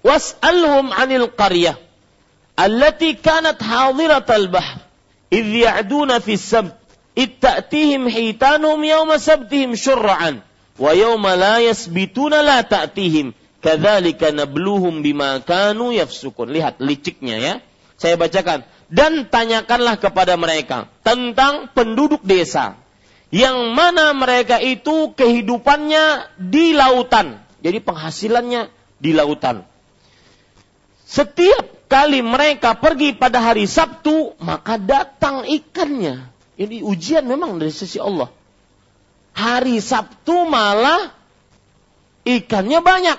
"Was'alhum 'anil qaryah allati kanat hadiratal bahr idh ya'duna fi sabt ta'tihim hitanuhum yawma sabtihim syur'an wa yawma la yasbituna la ta'tihim kadzalika nabluhum bima kanu yafsukun lihat liciknya ya. Saya bacakan. Dan tanyakanlah kepada mereka tentang penduduk desa. Yang mana mereka itu kehidupannya di lautan. Jadi penghasilannya di lautan. Setiap kali mereka pergi pada hari Sabtu, maka datang ikannya. Ini ujian memang dari sisi Allah. Hari Sabtu malah ikannya banyak.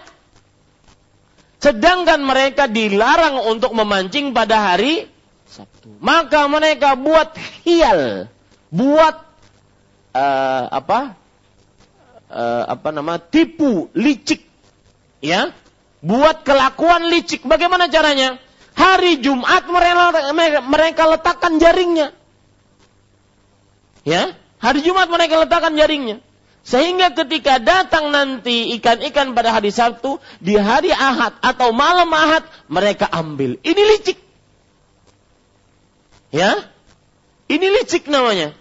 Sedangkan mereka dilarang untuk memancing pada hari Sabtu. Maka mereka buat hial, buat uh, apa? Uh, apa nama? tipu, licik. Ya, buat kelakuan licik. Bagaimana caranya? Hari Jumat mereka, letakkan jaringnya. Ya, hari Jumat mereka letakkan jaringnya. Sehingga ketika datang nanti ikan-ikan pada hari Sabtu, di hari Ahad atau malam Ahad, mereka ambil. Ini licik. Ya, ini licik namanya.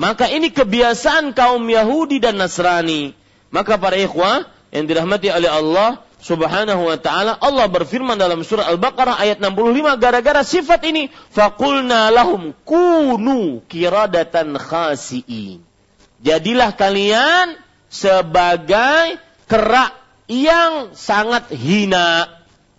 Maka ini kebiasaan kaum Yahudi dan Nasrani. Maka para ikhwah yang dirahmati oleh Allah, Subhanahu wa taala Allah berfirman dalam surah Al-Baqarah ayat 65 gara-gara sifat ini faqulna lahum kunu kiradatan khasiin. Jadilah kalian sebagai kerak yang sangat hina,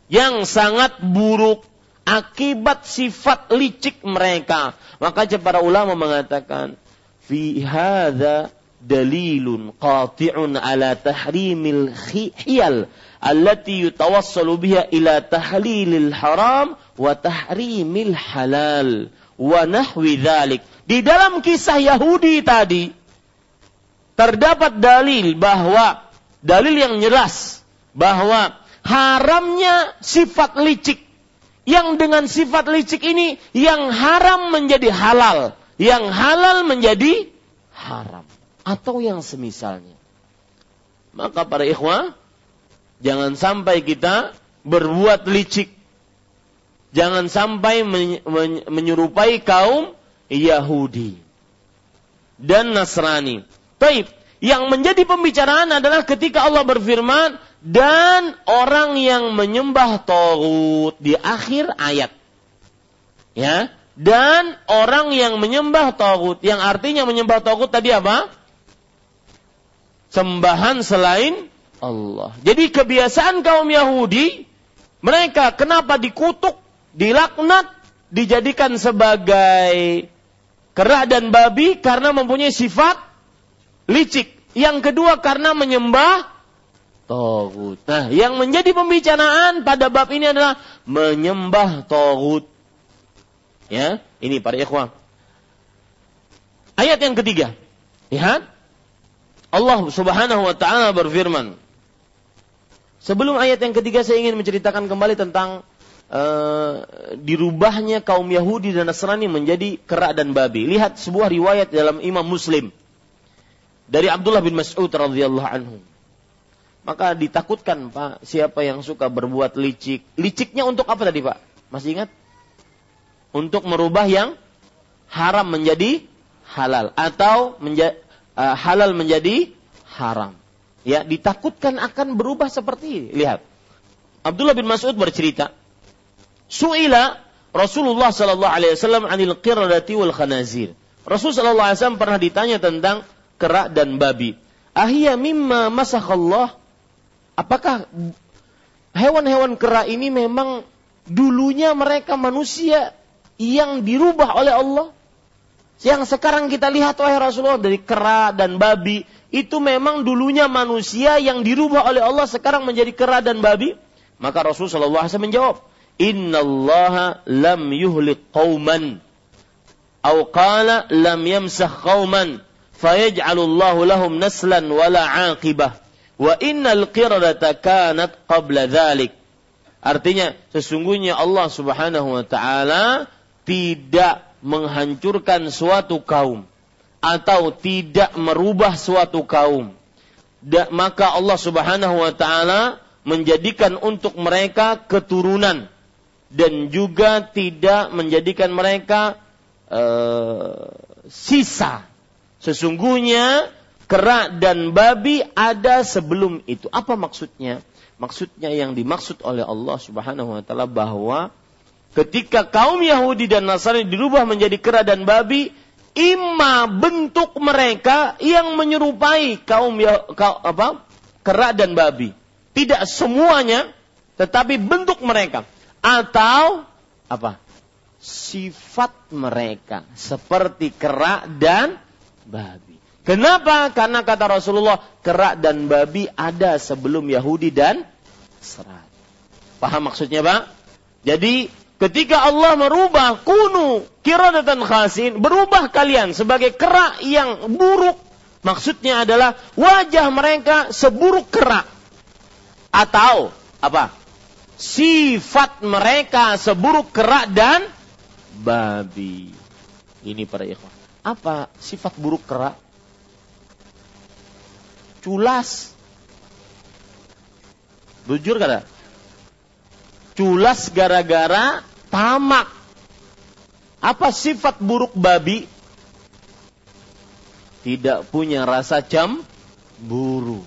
yang sangat buruk akibat sifat licik mereka. Maka para ulama mengatakan fi hadza dalilun qati'un ala tahrimil khiyal allati yutawassalu biha ila tahlilil haram wa tahrimil halal wa nahwi dhalik. Di dalam kisah Yahudi tadi terdapat dalil bahwa dalil yang jelas bahwa haramnya sifat licik yang dengan sifat licik ini yang haram menjadi halal, yang halal menjadi haram atau yang semisalnya. Maka para ikhwah Jangan sampai kita berbuat licik. Jangan sampai menyerupai kaum Yahudi dan Nasrani. Taib. Yang menjadi pembicaraan adalah ketika Allah berfirman dan orang yang menyembah Tauhid di akhir ayat. Ya, dan orang yang menyembah Tauhid yang artinya menyembah Tauhid tadi apa? Sembahan selain Allah. Jadi kebiasaan kaum Yahudi, mereka kenapa dikutuk, dilaknat, dijadikan sebagai kera dan babi karena mempunyai sifat licik. Yang kedua karena menyembah Togut. Nah, yang menjadi pembicaraan pada bab ini adalah menyembah Togut. Ya, ini para ikhwan. Ayat yang ketiga. Lihat. Allah Subhanahu wa taala berfirman, Sebelum ayat yang ketiga saya ingin menceritakan kembali tentang uh, dirubahnya kaum Yahudi dan Nasrani menjadi kera dan babi. Lihat sebuah riwayat dalam Imam Muslim dari Abdullah bin Mas'ud radhiyallahu anhu. Maka ditakutkan Pak, siapa yang suka berbuat licik. Liciknya untuk apa tadi Pak? Masih ingat? Untuk merubah yang haram menjadi halal atau menja uh, halal menjadi haram ya ditakutkan akan berubah seperti ini. Lihat. Abdullah bin Mas'ud bercerita, Su'ila Rasulullah sallallahu alaihi wasallam anil qiradati wal khanazir. Rasul sallallahu alaihi wasallam pernah ditanya tentang kera dan babi. Ahia mimma masakhallah. Apakah hewan-hewan kera ini memang dulunya mereka manusia yang dirubah oleh Allah? Yang sekarang kita lihat wahai Rasulullah dari kera dan babi itu memang dulunya manusia yang dirubah oleh Allah sekarang menjadi kera dan babi? Maka Rasul sallallahu alaihi wasallam menjawab, "Innallaha lam yuhlik qauman." Atau qala lam yamsah qauman fayaj'alullahu lahum naslan wala 'aqibah. Wa innal qiradata kanat qabla dhalik. Artinya sesungguhnya Allah Subhanahu wa taala tidak menghancurkan suatu kaum atau tidak merubah suatu kaum. Da, maka Allah Subhanahu wa taala menjadikan untuk mereka keturunan dan juga tidak menjadikan mereka uh, sisa. Sesungguhnya kera dan babi ada sebelum itu. Apa maksudnya? Maksudnya yang dimaksud oleh Allah Subhanahu wa taala bahwa ketika kaum Yahudi dan Nasrani dirubah menjadi kera dan babi, ima bentuk mereka yang menyerupai kaum ya, ka, apa? kera dan babi. Tidak semuanya, tetapi bentuk mereka atau apa? sifat mereka seperti kera dan babi. Kenapa? Karena kata Rasulullah, kera dan babi ada sebelum Yahudi dan Nasrani. Paham maksudnya, Pak? Jadi Ketika Allah merubah kunu kiradatan khasin, berubah kalian sebagai kera yang buruk. Maksudnya adalah wajah mereka seburuk kera. Atau apa? Sifat mereka seburuk kera dan babi. Ini para ikhwan. Apa sifat buruk kera? Culas. Jujur kada? Culas gara-gara tamak. Apa sifat buruk babi? Tidak punya rasa cemburu.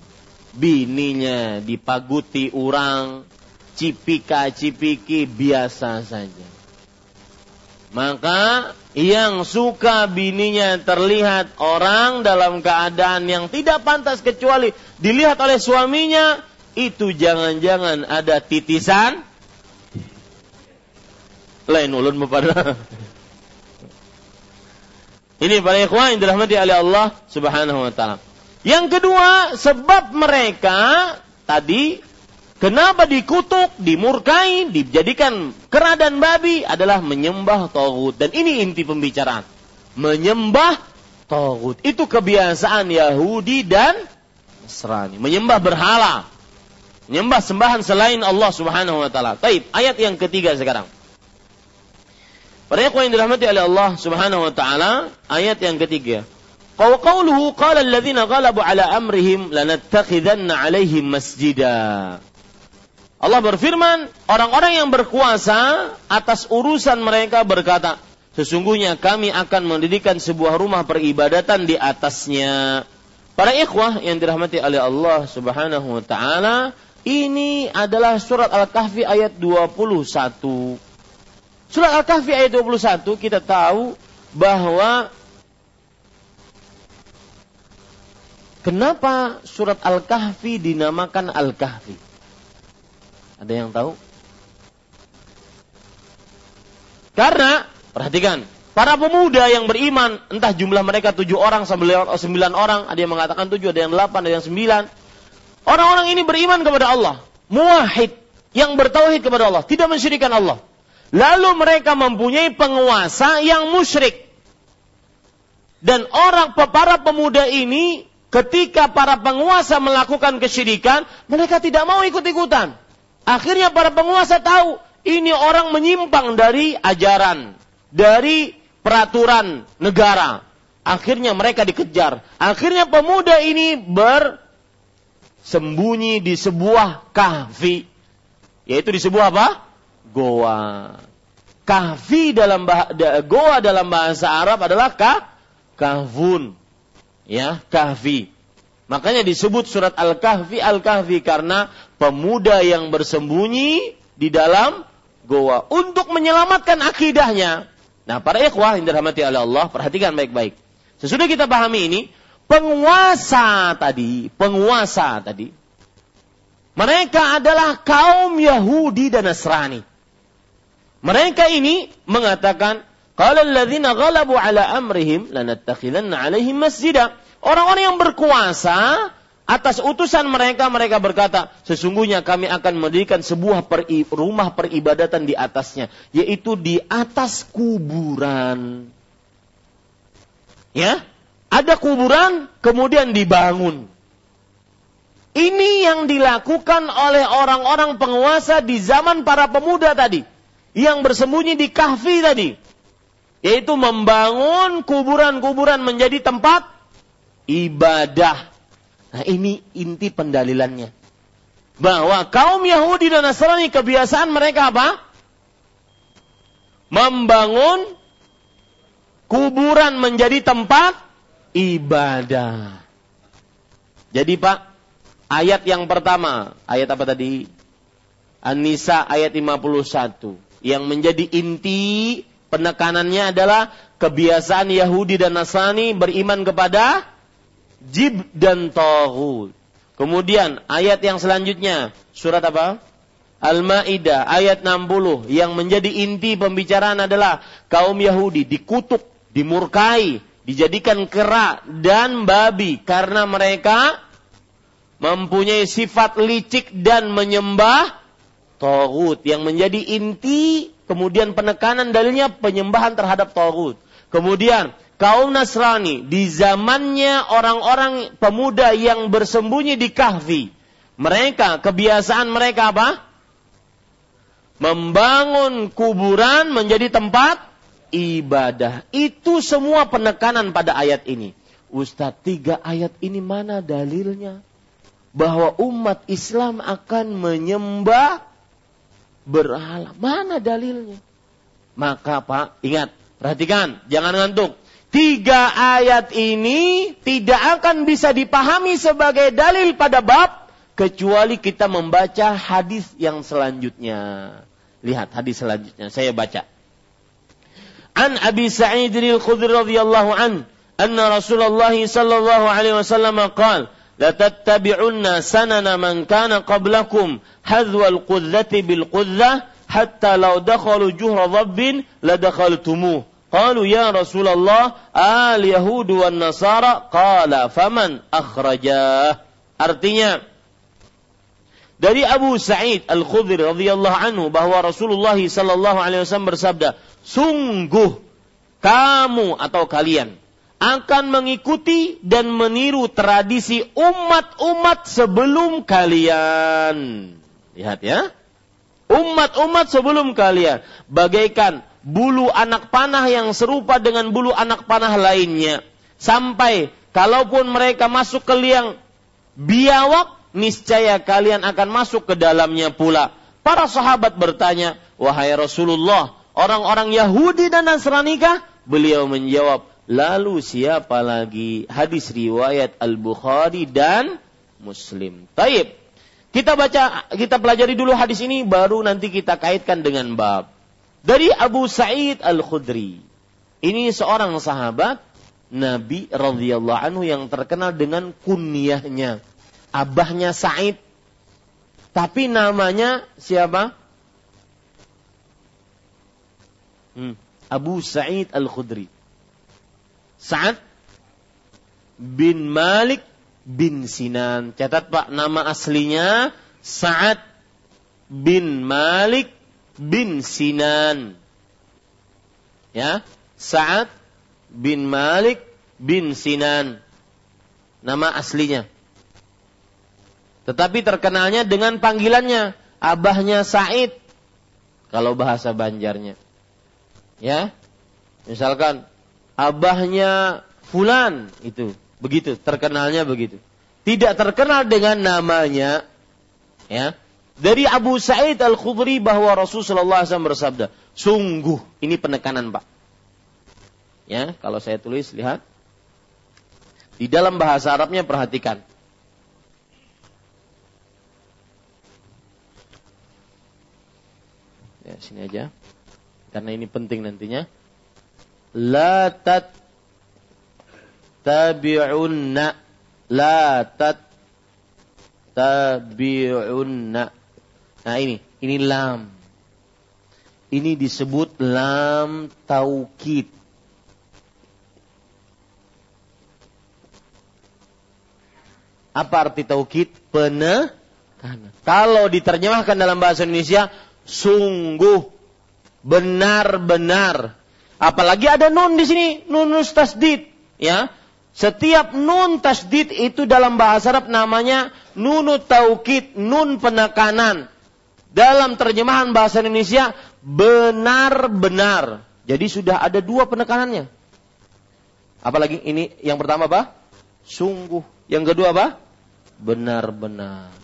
Bininya dipaguti orang, cipika-cipiki biasa saja. Maka yang suka bininya terlihat orang dalam keadaan yang tidak pantas kecuali dilihat oleh suaminya, itu jangan-jangan ada titisan lain ulun pada. Ini para ikhwan yang dirahmati oleh Allah Subhanahu wa taala. Yang kedua, sebab mereka tadi kenapa dikutuk, dimurkai, dijadikan kera dan babi adalah menyembah tauhid dan ini inti pembicaraan. Menyembah tauhid itu kebiasaan Yahudi dan Nasrani, menyembah berhala. Menyembah sembahan selain Allah Subhanahu wa taala. Taib, ayat yang ketiga sekarang. Para ikhwan yang dirahmati oleh Allah Subhanahu wa taala, ayat yang ketiga. Qaul qauluhu qala alladziina ghalabu ala amrihim lanattakhidanna 'alaihim masjida. Allah berfirman, orang-orang yang berkuasa atas urusan mereka berkata, sesungguhnya kami akan mendirikan sebuah rumah peribadatan di atasnya. Para ikhwah yang dirahmati oleh Allah Subhanahu wa taala, ini adalah surat Al-Kahfi ayat 21. Surat Al-Kahfi ayat 21 kita tahu bahwa kenapa surat Al-Kahfi dinamakan Al-Kahfi? Ada yang tahu? Karena perhatikan, para pemuda yang beriman, entah jumlah mereka tujuh orang, sembilan orang, ada yang mengatakan tujuh, ada yang delapan, ada yang sembilan. Orang-orang ini beriman kepada Allah, muahid, yang bertauhid kepada Allah, tidak mensyirikan Allah. Lalu mereka mempunyai penguasa yang musyrik. Dan orang para pemuda ini ketika para penguasa melakukan kesyirikan, mereka tidak mau ikut-ikutan. Akhirnya para penguasa tahu ini orang menyimpang dari ajaran, dari peraturan negara. Akhirnya mereka dikejar. Akhirnya pemuda ini bersembunyi di sebuah kahfi. Yaitu di sebuah apa? Goa. Kahfi dalam bah, goa dalam bahasa Arab adalah kah, kahfun. Ya, kahfi. Makanya disebut surat Al-Kahfi Al-Kahfi karena pemuda yang bersembunyi di dalam goa untuk menyelamatkan akidahnya. Nah, para ikhwah yang dirahmati oleh Allah, perhatikan baik-baik. Sesudah kita pahami ini, penguasa tadi, penguasa tadi, mereka adalah kaum Yahudi dan Nasrani. Mereka ini mengatakan, Qala alladzina ghalabu ala amrihim lanattakhidanna alaihim masjida. Orang-orang yang berkuasa atas utusan mereka mereka berkata sesungguhnya kami akan mendirikan sebuah peri, rumah peribadatan di atasnya yaitu di atas kuburan. Ya ada kuburan kemudian dibangun. Ini yang dilakukan oleh orang-orang penguasa di zaman para pemuda tadi yang bersembunyi di kahfi tadi yaitu membangun kuburan-kuburan menjadi tempat ibadah Nah ini inti pendalilannya. Bahwa kaum Yahudi dan Nasrani kebiasaan mereka apa? Membangun kuburan menjadi tempat ibadah. Jadi Pak, ayat yang pertama, ayat apa tadi? An-Nisa ayat 51. Yang menjadi inti penekanannya adalah kebiasaan Yahudi dan Nasrani beriman kepada jib dan tauhid. Kemudian ayat yang selanjutnya surat apa? Al-Maidah ayat 60 yang menjadi inti pembicaraan adalah kaum Yahudi dikutuk, dimurkai, dijadikan kera dan babi karena mereka mempunyai sifat licik dan menyembah tauhid yang menjadi inti kemudian penekanan dalilnya penyembahan terhadap tauhid. Kemudian kaum Nasrani di zamannya orang-orang pemuda yang bersembunyi di kahfi. Mereka, kebiasaan mereka apa? Membangun kuburan menjadi tempat ibadah. Itu semua penekanan pada ayat ini. Ustadz, tiga ayat ini mana dalilnya? Bahwa umat Islam akan menyembah berhala. Mana dalilnya? Maka Pak, ingat, perhatikan, jangan ngantuk Tiga ayat ini tidak akan bisa dipahami sebagai dalil pada bab kecuali kita membaca hadis yang selanjutnya. Lihat hadis selanjutnya, saya baca. An Abi Sa'id al-Khudri radhiyallahu an, anna Rasulullah sallallahu alaihi wasallam qala la tattabi'unna sanana man kana qablakum hadwa al-qudzati bil qudzah hatta law dakhalu juhra dhabbin la dakhaltumuh Qalu ya Rasulullah al Yahud wan Nasara qala faman. Artinya dari Abu Sa'id Al-Khudri radhiyallahu anhu bahwa Rasulullah sallallahu alaihi wasallam bersabda, "Sungguh kamu atau kalian akan mengikuti dan meniru tradisi umat-umat sebelum kalian." Lihat ya. Umat-umat sebelum kalian bagaikan bulu anak panah yang serupa dengan bulu anak panah lainnya. Sampai kalaupun mereka masuk ke liang biawak, niscaya kalian akan masuk ke dalamnya pula. Para sahabat bertanya, wahai Rasulullah, orang-orang Yahudi dan Nasrani kah? Beliau menjawab, lalu siapa lagi? Hadis riwayat Al-Bukhari dan Muslim. Taib. Kita baca, kita pelajari dulu hadis ini, baru nanti kita kaitkan dengan bab dari Abu Sa'id Al-Khudri. Ini seorang sahabat Nabi radhiyallahu anhu yang terkenal dengan kunyahnya. Abahnya Sa'id. Tapi namanya siapa? Hmm. Abu Sa'id Al-Khudri. Sa'ad bin Malik bin Sinan. Catat Pak, nama aslinya Sa'ad bin Malik bin Sinan. Ya, Sa'ad bin Malik bin Sinan. Nama aslinya. Tetapi terkenalnya dengan panggilannya abahnya Said kalau bahasa Banjarnya. Ya. Misalkan abahnya fulan itu, begitu terkenalnya begitu. Tidak terkenal dengan namanya ya, dari Abu Sa'id Al-Khudri bahwa Rasulullah SAW bersabda, sungguh ini penekanan Pak. Ya, kalau saya tulis lihat di dalam bahasa Arabnya perhatikan. Ya, sini aja. Karena ini penting nantinya. La tat tabi'unna la tat tabi'unna. Nah ini, ini lam. Ini disebut lam taukid. Apa arti taukid? Penekanan. Kalau diterjemahkan dalam bahasa Indonesia, sungguh, benar-benar. Apalagi ada nun di sini, nunus tasdid, ya. Setiap nun tasdid itu dalam bahasa Arab namanya nunut taukid, nun penekanan. Dalam terjemahan bahasa Indonesia benar-benar. Jadi sudah ada dua penekanannya. Apalagi ini yang pertama apa? Sungguh. Yang kedua apa? Benar-benar.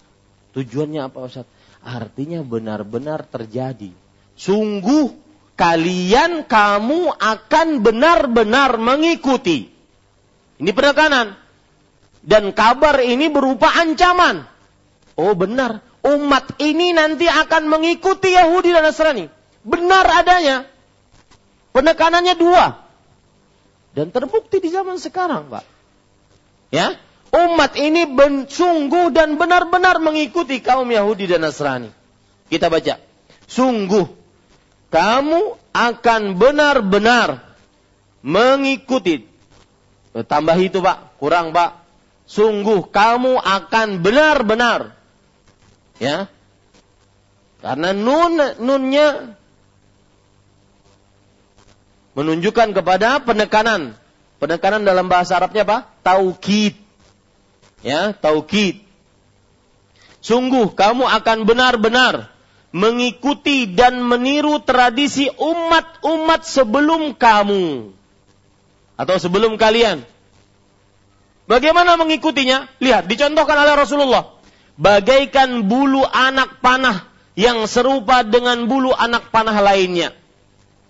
Tujuannya apa Ustaz? Artinya benar-benar terjadi. Sungguh kalian kamu akan benar-benar mengikuti ini penekanan. Dan kabar ini berupa ancaman. Oh benar, umat ini nanti akan mengikuti Yahudi dan Nasrani. Benar adanya. Penekanannya dua. Dan terbukti di zaman sekarang, Pak. Ya, umat ini ben, sungguh dan benar-benar mengikuti kaum Yahudi dan Nasrani. Kita baca. Sungguh kamu akan benar-benar mengikuti Eh, tambah itu pak, kurang pak. Sungguh kamu akan benar-benar. Ya. Karena nun nunnya menunjukkan kepada penekanan. Penekanan dalam bahasa Arabnya apa? Taukid. Ya, taukid. Sungguh kamu akan benar-benar mengikuti dan meniru tradisi umat-umat sebelum kamu atau sebelum kalian. Bagaimana mengikutinya? Lihat, dicontohkan oleh Rasulullah. Bagaikan bulu anak panah yang serupa dengan bulu anak panah lainnya.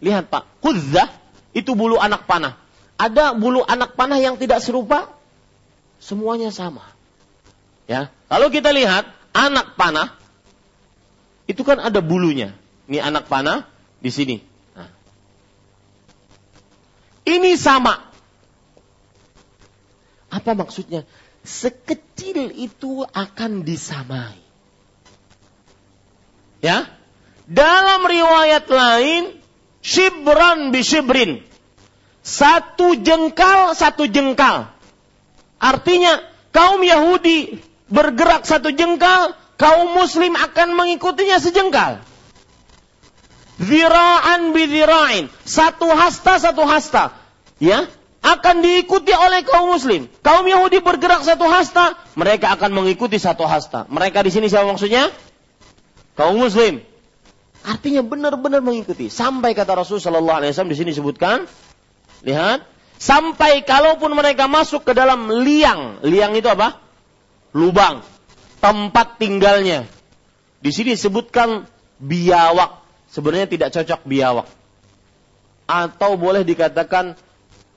Lihat Pak, kuzzah itu bulu anak panah. Ada bulu anak panah yang tidak serupa? Semuanya sama. Ya, kalau kita lihat anak panah itu kan ada bulunya. Ini anak panah di sini. Ini sama. Apa maksudnya? Sekecil itu akan disamai. Ya. Dalam riwayat lain, shibran bi shibrin. Satu jengkal, satu jengkal. Artinya, kaum Yahudi bergerak satu jengkal, kaum muslim akan mengikutinya sejengkal. Zira'an bidhira'in. Satu hasta, satu hasta. Ya, akan diikuti oleh kaum muslim. Kaum Yahudi bergerak satu hasta, mereka akan mengikuti satu hasta. Mereka di sini siapa maksudnya? Kaum muslim. Artinya benar-benar mengikuti. Sampai kata Rasul Shallallahu Alaihi Wasallam di sini disebutkan, lihat, sampai kalaupun mereka masuk ke dalam liang, liang itu apa? Lubang, tempat tinggalnya. Di sini disebutkan biawak sebenarnya tidak cocok biawak. Atau boleh dikatakan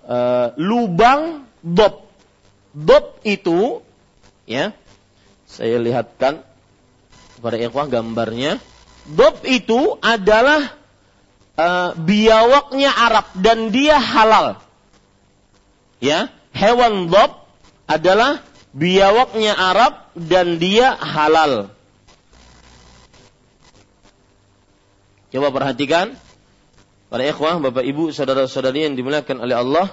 uh, lubang dop. Dop itu ya saya lihatkan kepada ikhwah gambarnya. Dop itu adalah uh, biawaknya Arab dan dia halal. Ya, hewan dop adalah biawaknya Arab dan dia halal. Coba perhatikan para ikhwah, Bapak Ibu, saudara-saudari yang dimuliakan oleh Allah.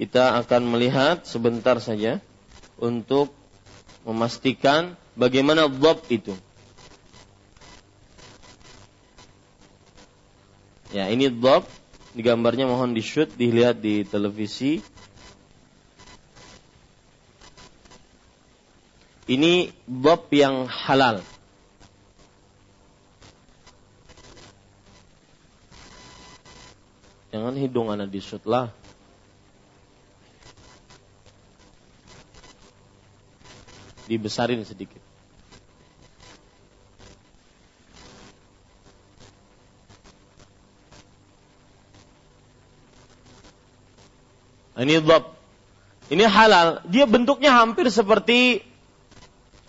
Kita akan melihat sebentar saja untuk memastikan bagaimana dhab itu. Ya, ini dhab. Di gambarnya mohon di shoot, dilihat di televisi. Ini bob yang halal. Jangan hidung anak disut lah. Dibesarin sedikit. Ini bob. Ini halal. Dia bentuknya hampir seperti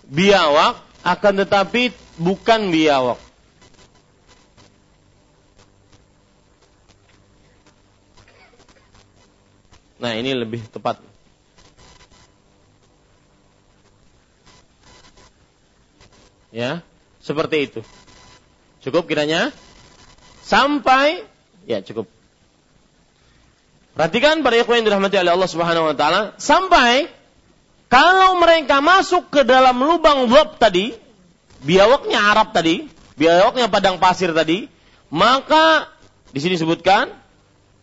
biawak, akan tetapi bukan biawak. Nah, ini lebih tepat. Ya, seperti itu. Cukup kiranya? Sampai ya cukup. Perhatikan para ikhwan yang dirahmati oleh Allah Subhanahu wa taala, sampai kalau mereka masuk ke dalam lubang dhab tadi, biawaknya Arab tadi, biawaknya padang pasir tadi, maka di sini sebutkan,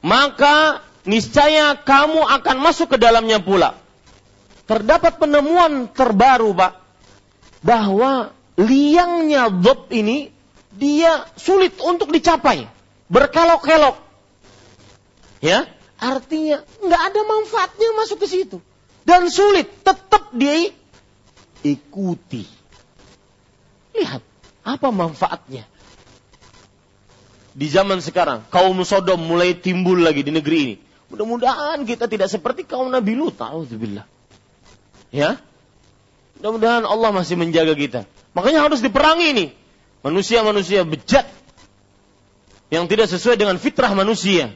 maka niscaya kamu akan masuk ke dalamnya pula. Terdapat penemuan terbaru, Pak, bahwa liangnya dhob ini dia sulit untuk dicapai, berkelok-kelok. Ya, artinya nggak ada manfaatnya masuk ke situ dan sulit tetap dia ikuti. Lihat apa manfaatnya? Di zaman sekarang kaum Sodom mulai timbul lagi di negeri ini. Mudah-mudahan kita tidak seperti kaum Nabi Lut. Alhamdulillah. Ya. Mudah-mudahan Allah masih menjaga kita. Makanya harus diperangi ini. Manusia-manusia bejat. Yang tidak sesuai dengan fitrah manusia.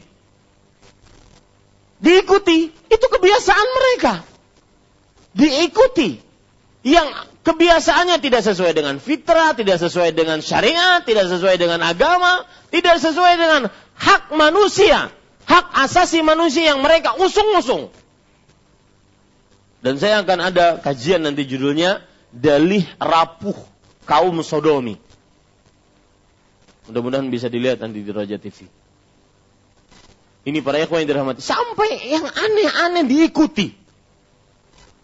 Diikuti. Itu kebiasaan mereka. Diikuti. Yang kebiasaannya tidak sesuai dengan fitrah, tidak sesuai dengan syariat, tidak sesuai dengan agama, tidak sesuai dengan hak manusia hak asasi manusia yang mereka usung-usung. Dan saya akan ada kajian nanti judulnya Dalih Rapuh Kaum Sodomi. Mudah-mudahan bisa dilihat nanti di Raja TV. Ini para ikhwan yang dirahmati. Sampai yang aneh-aneh diikuti.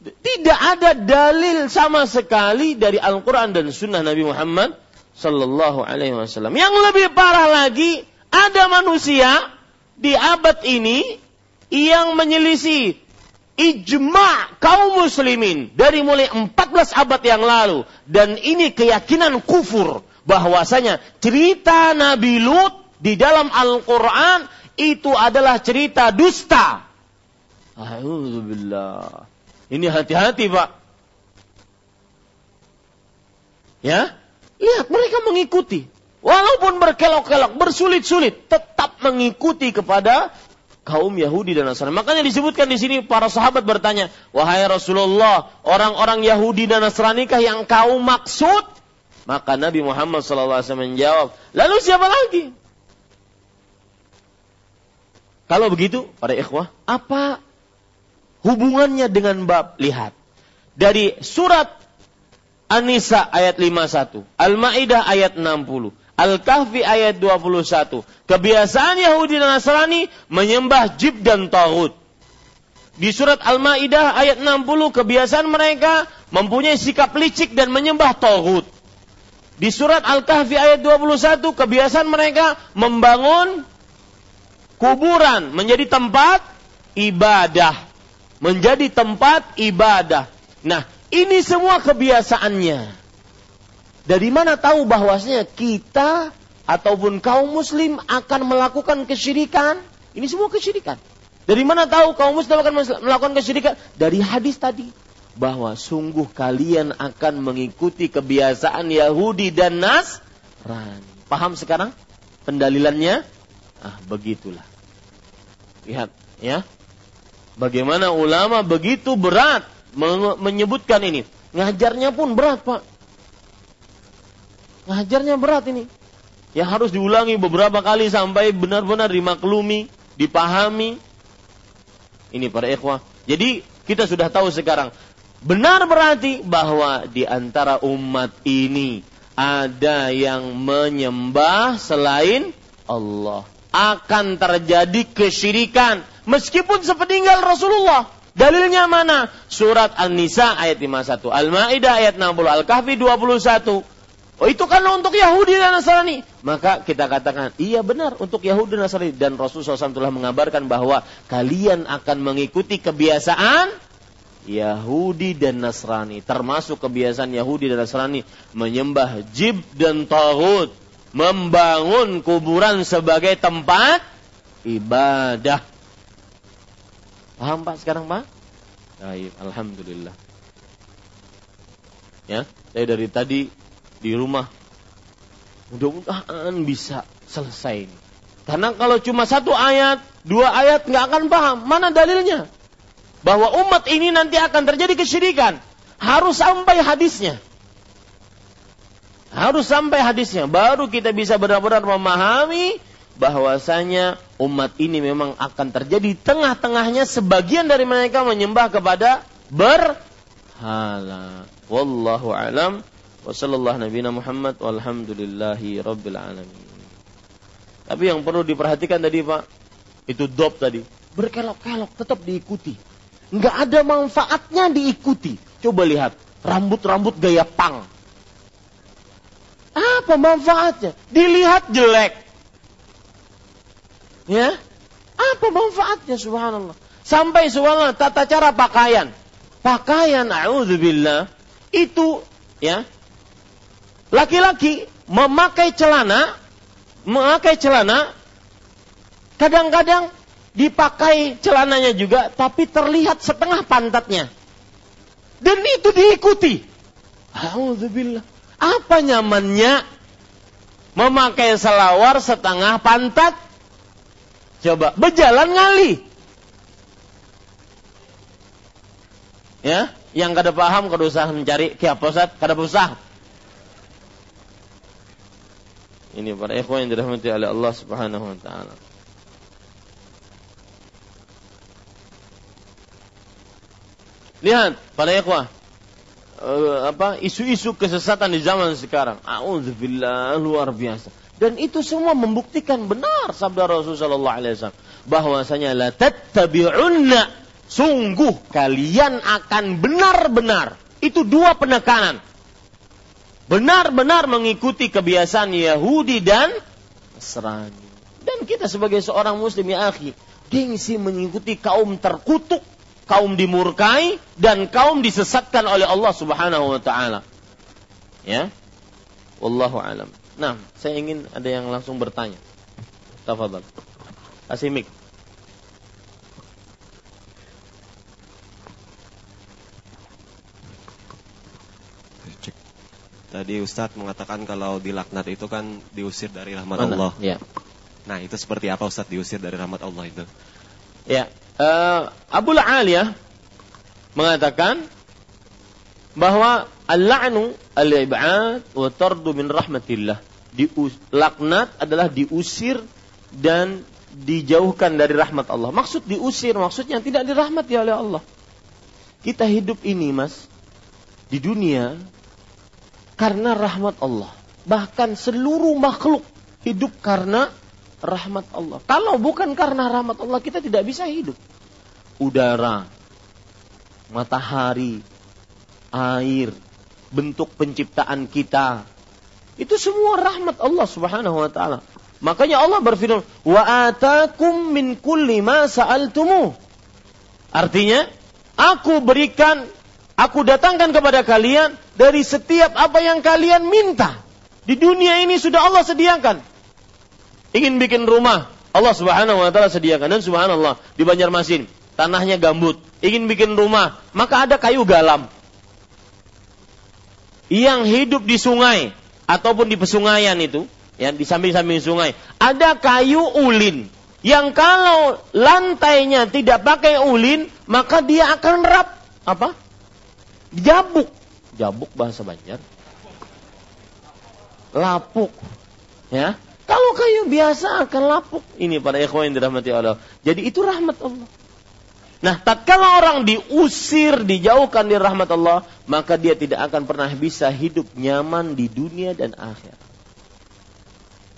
Tidak ada dalil sama sekali dari Al-Quran dan Sunnah Nabi Muhammad Sallallahu Alaihi Wasallam. Yang lebih parah lagi, ada manusia di abad ini yang menyelisih ijma kaum muslimin dari mulai 14 abad yang lalu dan ini keyakinan kufur bahwasanya cerita Nabi Lut di dalam Al-Qur'an itu adalah cerita dusta. Alhamdulillah. Ini hati-hati, Pak. Ya? Lihat mereka mengikuti. Walaupun berkelok-kelok, bersulit-sulit, tetap mengikuti kepada kaum Yahudi dan Nasrani. Makanya disebutkan di sini para sahabat bertanya, "Wahai Rasulullah, orang-orang Yahudi dan Nasrani kah yang kau maksud?" Maka Nabi Muhammad SAW menjawab, "Lalu siapa lagi?" Kalau begitu, para ikhwah, apa hubungannya dengan bab? Lihat. Dari surat An-Nisa ayat 51, Al-Maidah ayat 60, Al-Kahfi ayat 21. Kebiasaan Yahudi dan Nasrani menyembah jib dan tauhid. Di surat Al-Maidah ayat 60 kebiasaan mereka mempunyai sikap licik dan menyembah tauhid. Di surat Al-Kahfi ayat 21 kebiasaan mereka membangun kuburan menjadi tempat ibadah. Menjadi tempat ibadah. Nah, ini semua kebiasaannya. Dari mana tahu bahwasanya kita ataupun kaum muslim akan melakukan kesyirikan? Ini semua kesyirikan. Dari mana tahu kaum muslim akan melakukan kesyirikan? Dari hadis tadi bahwa sungguh kalian akan mengikuti kebiasaan Yahudi dan Nasrani. Paham sekarang pendalilannya? Ah, begitulah. Lihat, ya. Bagaimana ulama begitu berat menyebutkan ini. Ngajarnya pun berat, Pak. Ngajarnya berat ini. Ya harus diulangi beberapa kali sampai benar-benar dimaklumi, dipahami. Ini para ikhwah. Jadi kita sudah tahu sekarang. Benar berarti bahwa di antara umat ini ada yang menyembah selain Allah. Akan terjadi kesyirikan. Meskipun sepeninggal Rasulullah. Dalilnya mana? Surat An-Nisa ayat 51. Al-Ma'idah ayat 60. Al-Kahfi 21. Oh itu kan untuk Yahudi dan Nasrani. Maka kita katakan, iya benar untuk Yahudi dan Nasrani. Dan Rasulullah SAW telah mengabarkan bahwa kalian akan mengikuti kebiasaan Yahudi dan Nasrani. Termasuk kebiasaan Yahudi dan Nasrani menyembah jib dan tauhid. Membangun kuburan sebagai tempat ibadah. Paham Pak sekarang Pak? Baik, alhamdulillah. Ya, saya dari tadi di rumah mudah-mudahan bisa selesai. Karena kalau cuma satu ayat, dua ayat nggak akan paham. Mana dalilnya? Bahwa umat ini nanti akan terjadi kesyirikan. Harus sampai hadisnya. Harus sampai hadisnya. Baru kita bisa benar-benar memahami bahwasanya umat ini memang akan terjadi tengah-tengahnya sebagian dari mereka menyembah kepada berhala. Wallahu alam wa sallallahu nabiyana Muhammad walhamdulillahi rabbil alamin. Tapi yang perlu diperhatikan tadi Pak, itu dop tadi. Berkelok-kelok tetap diikuti. Enggak ada manfaatnya diikuti. Coba lihat, rambut-rambut gaya pang. Apa manfaatnya? Dilihat jelek Ya, apa manfaatnya subhanallah? Sampai subhanallah tata cara pakaian. Pakaian a'udzubillah itu ya laki-laki memakai celana memakai celana kadang-kadang dipakai celananya juga tapi terlihat setengah pantatnya. Dan itu diikuti. Alhamdulillah. Apa nyamannya memakai selawar setengah pantat Coba berjalan ngali. Ya, yang kada paham kada usah mencari kiap posat, kada usah. Ini para ikhwan yang dirahmati oleh Allah Subhanahu wa taala. Lihat para ikhwah uh, apa isu-isu kesesatan di zaman sekarang. Auzubillah luar biasa. Dan itu semua membuktikan benar sabda Rasulullah SAW. Bahwasanya la tattabi'unna. Sungguh kalian akan benar-benar. Itu dua penekanan. Benar-benar mengikuti kebiasaan Yahudi dan Nasrani. Dan kita sebagai seorang muslim ya akhi. Gengsi mengikuti kaum terkutuk. Kaum dimurkai. Dan kaum disesatkan oleh Allah subhanahu wa ta'ala. Ya. Wallahu alam. Nah, saya ingin ada yang langsung bertanya. Tafadhal. Kasih mic. Tadi Ustadz mengatakan kalau dilaknat itu kan diusir dari rahmat Mana? Allah. Ya. Nah, itu seperti apa Ustadz diusir dari rahmat Allah itu? Ya, uh, Abu Aliyah mengatakan bahwa al-la'nu al-ib'ad wa tardu min rahmatillah dius, laknat adalah diusir dan dijauhkan dari rahmat Allah. Maksud diusir, maksudnya tidak dirahmati oleh Allah. Kita hidup ini, Mas, di dunia karena rahmat Allah. Bahkan seluruh makhluk hidup karena rahmat Allah. Kalau bukan karena rahmat Allah, kita tidak bisa hidup. Udara, matahari, air, bentuk penciptaan kita, itu semua rahmat Allah Subhanahu wa taala. Makanya Allah berfirman, "Wa atakum min kulli ma sa'altumu." Artinya, aku berikan, aku datangkan kepada kalian dari setiap apa yang kalian minta. Di dunia ini sudah Allah sediakan. Ingin bikin rumah, Allah Subhanahu wa taala sediakan dan subhanallah di Banjarmasin tanahnya gambut. Ingin bikin rumah, maka ada kayu galam. Yang hidup di sungai, ataupun di pesungaian itu, ya di samping-samping sungai, ada kayu ulin yang kalau lantainya tidak pakai ulin, maka dia akan rap apa? Jabuk. Jabuk bahasa Banjar. Lapuk. Ya. Kalau kayu biasa akan lapuk. Ini pada ikhwan yang dirahmati Allah. Jadi itu rahmat Allah. Nah, tatkala orang diusir, dijauhkan dari rahmat Allah, maka dia tidak akan pernah bisa hidup nyaman di dunia dan akhirat.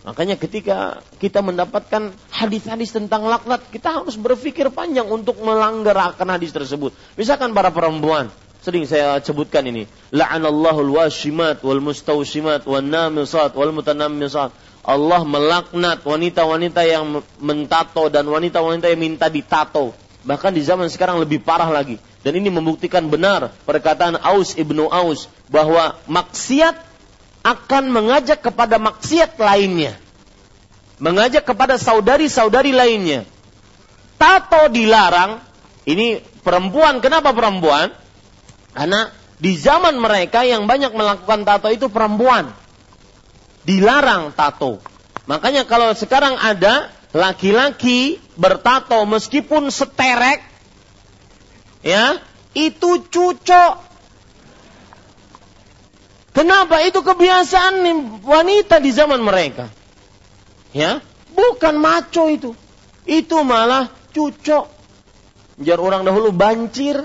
Makanya ketika kita mendapatkan hadis-hadis tentang laknat, kita harus berpikir panjang untuk melanggar akan hadis tersebut. Misalkan para perempuan, sering saya sebutkan ini, la'anallahu washimat wal mustawshimat wan namisat wal mutanammisat. Allah melaknat wanita-wanita yang mentato dan wanita-wanita yang minta ditato Bahkan di zaman sekarang lebih parah lagi. Dan ini membuktikan benar perkataan Aus ibnu Aus bahwa maksiat akan mengajak kepada maksiat lainnya. Mengajak kepada saudari-saudari lainnya. Tato dilarang, ini perempuan. Kenapa perempuan? Karena di zaman mereka yang banyak melakukan tato itu perempuan. Dilarang tato. Makanya kalau sekarang ada laki-laki bertato meskipun seterek, ya itu cucok. Kenapa? Itu kebiasaan wanita di zaman mereka. Ya, bukan maco itu. Itu malah cucok. Jar orang dahulu bancir.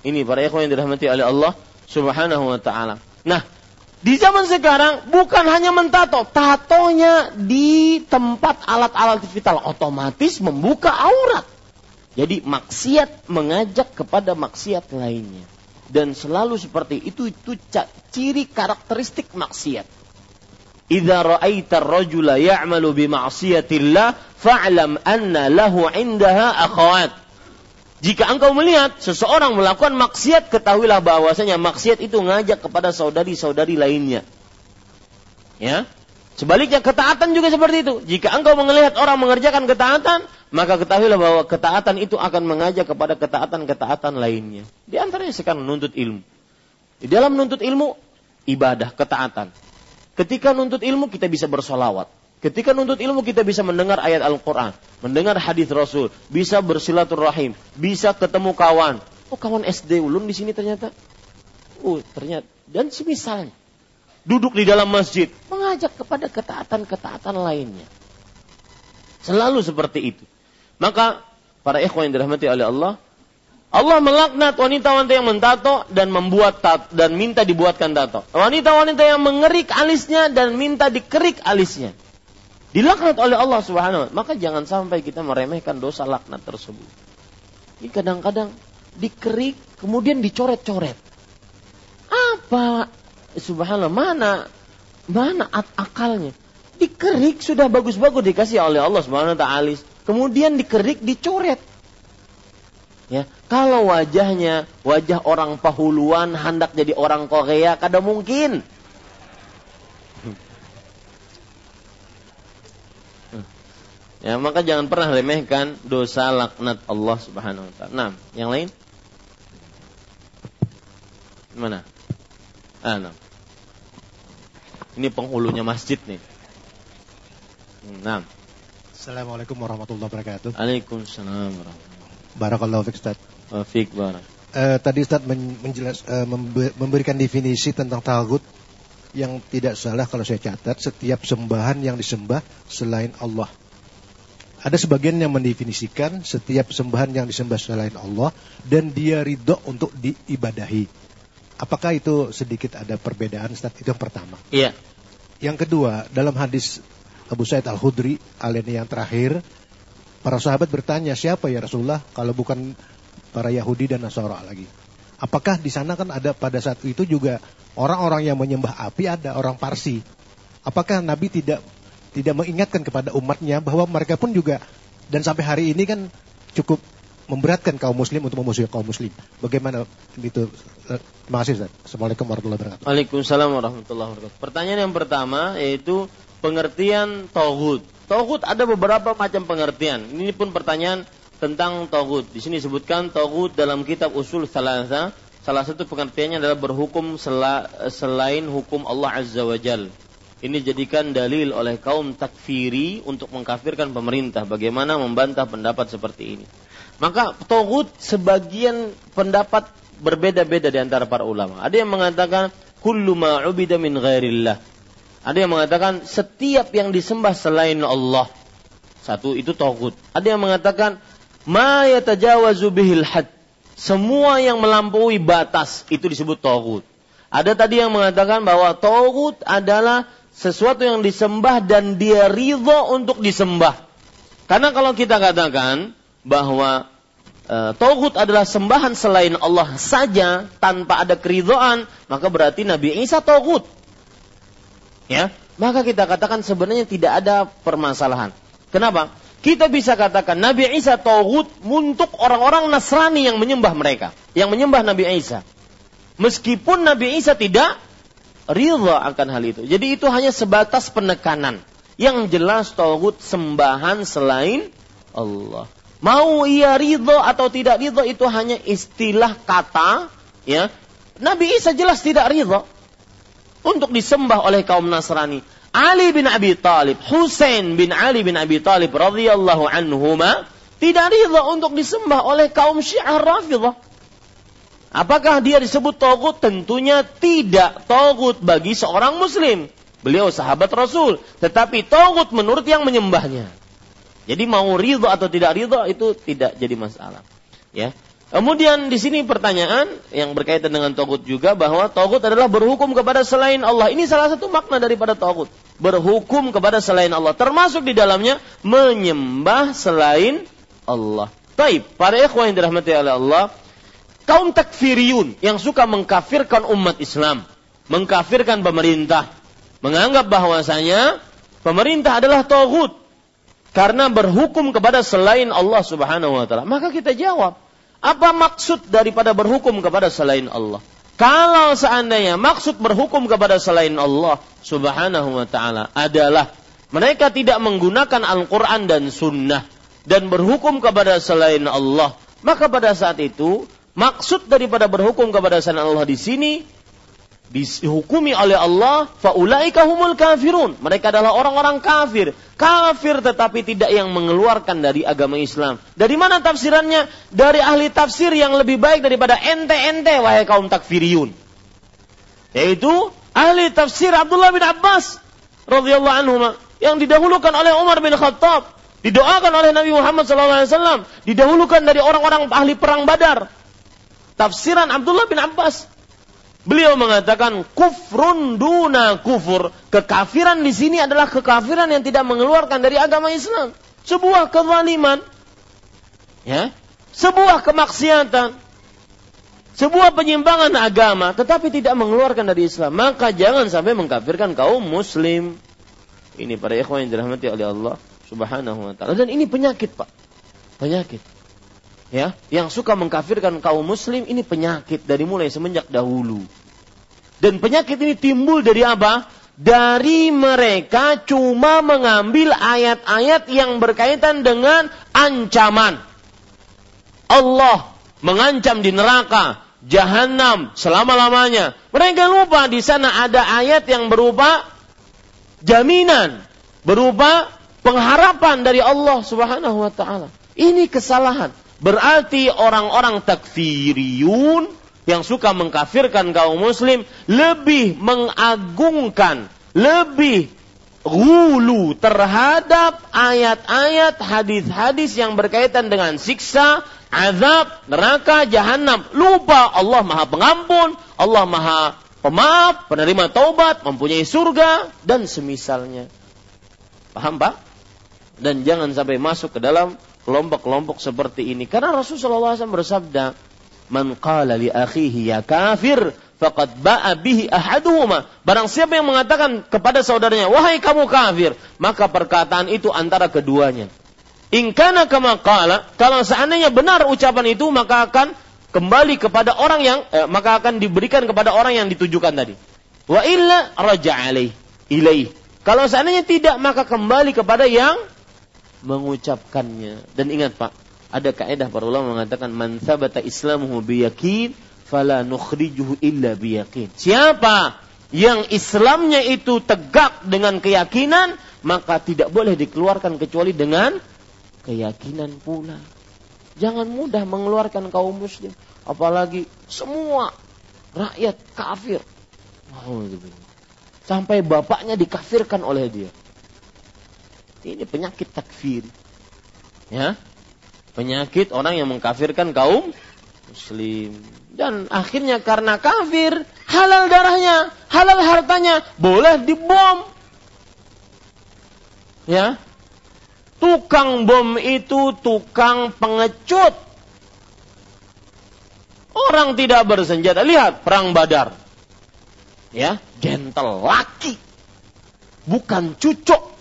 Ini para ikhwan yang dirahmati oleh Allah Subhanahu wa taala. Nah, di zaman sekarang bukan hanya mentato, tatonya di tempat alat-alat vital otomatis membuka aurat. Jadi maksiat mengajak kepada maksiat lainnya. Dan selalu seperti itu itu ciri karakteristik maksiat. Idza ra'aita ar-rajula ya'malu bi ma'siyatillah fa'lam anna lahu 'indaha akhawat. Jika engkau melihat seseorang melakukan maksiat, ketahuilah bahwasanya maksiat itu ngajak kepada saudari-saudari lainnya. Ya. Sebaliknya ketaatan juga seperti itu. Jika engkau melihat orang mengerjakan ketaatan, maka ketahuilah bahwa ketaatan itu akan mengajak kepada ketaatan-ketaatan lainnya. Di antaranya sekarang menuntut ilmu. Di dalam menuntut ilmu, ibadah, ketaatan. Ketika menuntut ilmu, kita bisa bersolawat. Ketika nuntut ilmu kita bisa mendengar ayat Al-Quran, mendengar hadis Rasul, bisa bersilaturahim, bisa ketemu kawan. Oh kawan SD ulun di sini ternyata. Oh ternyata dan semisalnya duduk di dalam masjid mengajak kepada ketaatan-ketaatan lainnya. Selalu seperti itu. Maka para ikhwan yang dirahmati oleh Allah, Allah melaknat wanita-wanita yang mentato dan membuat tat dan minta dibuatkan tato. Wanita-wanita yang mengerik alisnya dan minta dikerik alisnya dilaknat oleh Allah Subhanahu maka jangan sampai kita meremehkan dosa laknat tersebut. Ini kadang-kadang dikerik kemudian dicoret-coret. Apa subhanallah mana mana at akalnya? Dikerik sudah bagus-bagus dikasih oleh Allah Subhanahu taala. Kemudian dikerik dicoret. Ya, kalau wajahnya wajah orang pahuluan hendak jadi orang Korea kada mungkin. Ya, maka jangan pernah remehkan dosa laknat Allah Subhanahu wa taala. Nah, yang lain? Mana? Ah, nah. Ini penghulunya masjid nih. Nah. Assalamualaikum warahmatullahi wabarakatuh. Waalaikumsalam warahmatullahi Barakallahu fiik Ustaz. Fiik barak. Uh, tadi Ustaz menjelas, uh, memberikan definisi tentang tagut yang tidak salah kalau saya catat setiap sembahan yang disembah selain Allah. Ada sebagian yang mendefinisikan setiap sembahan yang disembah selain Allah dan dia ridho untuk diibadahi. Apakah itu sedikit ada perbedaan? Ustaz? Itu yang pertama. Iya. Yang kedua, dalam hadis Abu Said Al-Khudri, aleni yang terakhir, para sahabat bertanya, siapa ya Rasulullah kalau bukan para Yahudi dan Nasara lagi? Apakah di sana kan ada pada saat itu juga orang-orang yang menyembah api ada orang Parsi? Apakah Nabi tidak tidak mengingatkan kepada umatnya bahwa mereka pun juga dan sampai hari ini kan cukup memberatkan kaum muslim untuk memusuhi kaum muslim. Bagaimana itu? Eh, terima kasih Ustaz. Assalamualaikum warahmatullahi wabarakatuh. Waalaikumsalam warahmatullahi wabarakatuh. Pertanyaan yang pertama yaitu pengertian tauhid. Tauhid ada beberapa macam pengertian. Ini pun pertanyaan tentang tauhid. Di sini disebutkan tauhid dalam kitab Usul Salasa. Salah satu pengertiannya adalah berhukum selain hukum Allah Azza wa Jalla ini jadikan dalil oleh kaum takfiri untuk mengkafirkan pemerintah. Bagaimana membantah pendapat seperti ini? Maka togut sebagian pendapat berbeda-beda di antara para ulama. Ada yang mengatakan kullu ma'ubida min ghairillah. Ada yang mengatakan setiap yang disembah selain Allah. Satu itu togut. Ada yang mengatakan ma yatajawazu bihil had. Semua yang melampaui batas itu disebut togut. Ada tadi yang mengatakan bahwa togut adalah sesuatu yang disembah dan dia ridho untuk disembah. Karena kalau kita katakan bahwa e, Tauhid adalah sembahan selain Allah saja tanpa ada keridhaan, maka berarti Nabi Isa Tauhid. Ya, maka kita katakan sebenarnya tidak ada permasalahan. Kenapa? Kita bisa katakan Nabi Isa Tauhid untuk orang-orang Nasrani yang menyembah mereka, yang menyembah Nabi Isa. Meskipun Nabi Isa tidak ridha akan hal itu. Jadi itu hanya sebatas penekanan. Yang jelas tauhid sembahan selain Allah. Mau ia ridho atau tidak ridho itu hanya istilah kata, ya. Nabi Isa jelas tidak ridho untuk disembah oleh kaum Nasrani. Ali bin Abi Talib, Husain bin Ali bin Abi Talib radhiyallahu anhuma tidak ridho untuk disembah oleh kaum Syiah Rafidhah. Apakah dia disebut togut? Tentunya tidak togut bagi seorang muslim. Beliau sahabat Rasul. Tetapi togut menurut yang menyembahnya. Jadi mau ridho atau tidak ridho itu tidak jadi masalah. Ya. Kemudian di sini pertanyaan yang berkaitan dengan togut juga bahwa togut adalah berhukum kepada selain Allah. Ini salah satu makna daripada togut. Berhukum kepada selain Allah. Termasuk di dalamnya menyembah selain Allah. Taib, para ikhwan yang dirahmati oleh Allah, kaum takfiriyun yang suka mengkafirkan umat Islam, mengkafirkan pemerintah, menganggap bahwasanya pemerintah adalah tauhid karena berhukum kepada selain Allah Subhanahu wa taala. Maka kita jawab, apa maksud daripada berhukum kepada selain Allah? Kalau seandainya maksud berhukum kepada selain Allah Subhanahu wa taala adalah mereka tidak menggunakan Al-Qur'an dan sunnah dan berhukum kepada selain Allah, maka pada saat itu Maksud daripada berhukum kepada selain Allah di sini dihukumi oleh Allah faulaika humul kafirun. Mereka adalah orang-orang kafir. Kafir tetapi tidak yang mengeluarkan dari agama Islam. Dari mana tafsirannya? Dari ahli tafsir yang lebih baik daripada ente-ente wahai kaum takfiriyun. Yaitu ahli tafsir Abdullah bin Abbas radhiyallahu anhu yang didahulukan oleh Umar bin Khattab, didoakan oleh Nabi Muhammad SAW, didahulukan dari orang-orang ahli perang Badar, tafsiran Abdullah bin Abbas. Beliau mengatakan kufrun duna kufur. Kekafiran di sini adalah kekafiran yang tidak mengeluarkan dari agama Islam. Sebuah kezaliman. Ya. Sebuah kemaksiatan. Sebuah penyimpangan agama tetapi tidak mengeluarkan dari Islam. Maka jangan sampai mengkafirkan kaum muslim. Ini para ikhwan yang dirahmati oleh Allah Subhanahu wa taala. Dan ini penyakit, Pak. Penyakit ya yang suka mengkafirkan kaum muslim ini penyakit dari mulai semenjak dahulu. Dan penyakit ini timbul dari apa? Dari mereka cuma mengambil ayat-ayat yang berkaitan dengan ancaman. Allah mengancam di neraka, jahanam selama-lamanya. Mereka lupa di sana ada ayat yang berupa jaminan, berupa pengharapan dari Allah Subhanahu wa taala. Ini kesalahan. Berarti orang-orang takfiriyun yang suka mengkafirkan kaum muslim lebih mengagungkan, lebih gulu terhadap ayat-ayat hadis-hadis yang berkaitan dengan siksa, azab, neraka, jahanam. Lupa Allah Maha Pengampun, Allah Maha Pemaaf, penerima taubat, mempunyai surga dan semisalnya. Paham, Pak? Dan jangan sampai masuk ke dalam kelompok-kelompok seperti ini. Karena Rasulullah SAW bersabda, Man qala li akhihi ya kafir, faqad ba'a bihi ahaduhuma. Barang siapa yang mengatakan kepada saudaranya, wahai kamu kafir, maka perkataan itu antara keduanya. Ingkana kama qala, kalau seandainya benar ucapan itu, maka akan kembali kepada orang yang, eh, maka akan diberikan kepada orang yang ditujukan tadi. Wa illa raja alaih, ilaih. Kalau seandainya tidak, maka kembali kepada yang mengucapkannya. Dan ingat Pak, ada kaidah para ulama mengatakan man sabata islamuhu biyakin fala nukhrijuhu illa biyakin. Siapa yang Islamnya itu tegak dengan keyakinan, maka tidak boleh dikeluarkan kecuali dengan keyakinan pula. Jangan mudah mengeluarkan kaum muslim, apalagi semua rakyat kafir. Sampai bapaknya dikafirkan oleh dia. Ini penyakit takfir. Ya. Penyakit orang yang mengkafirkan kaum muslim. Dan akhirnya karena kafir, halal darahnya, halal hartanya, boleh dibom. Ya. Tukang bom itu tukang pengecut. Orang tidak bersenjata. Lihat perang Badar. Ya, gentle laki. Bukan cucuk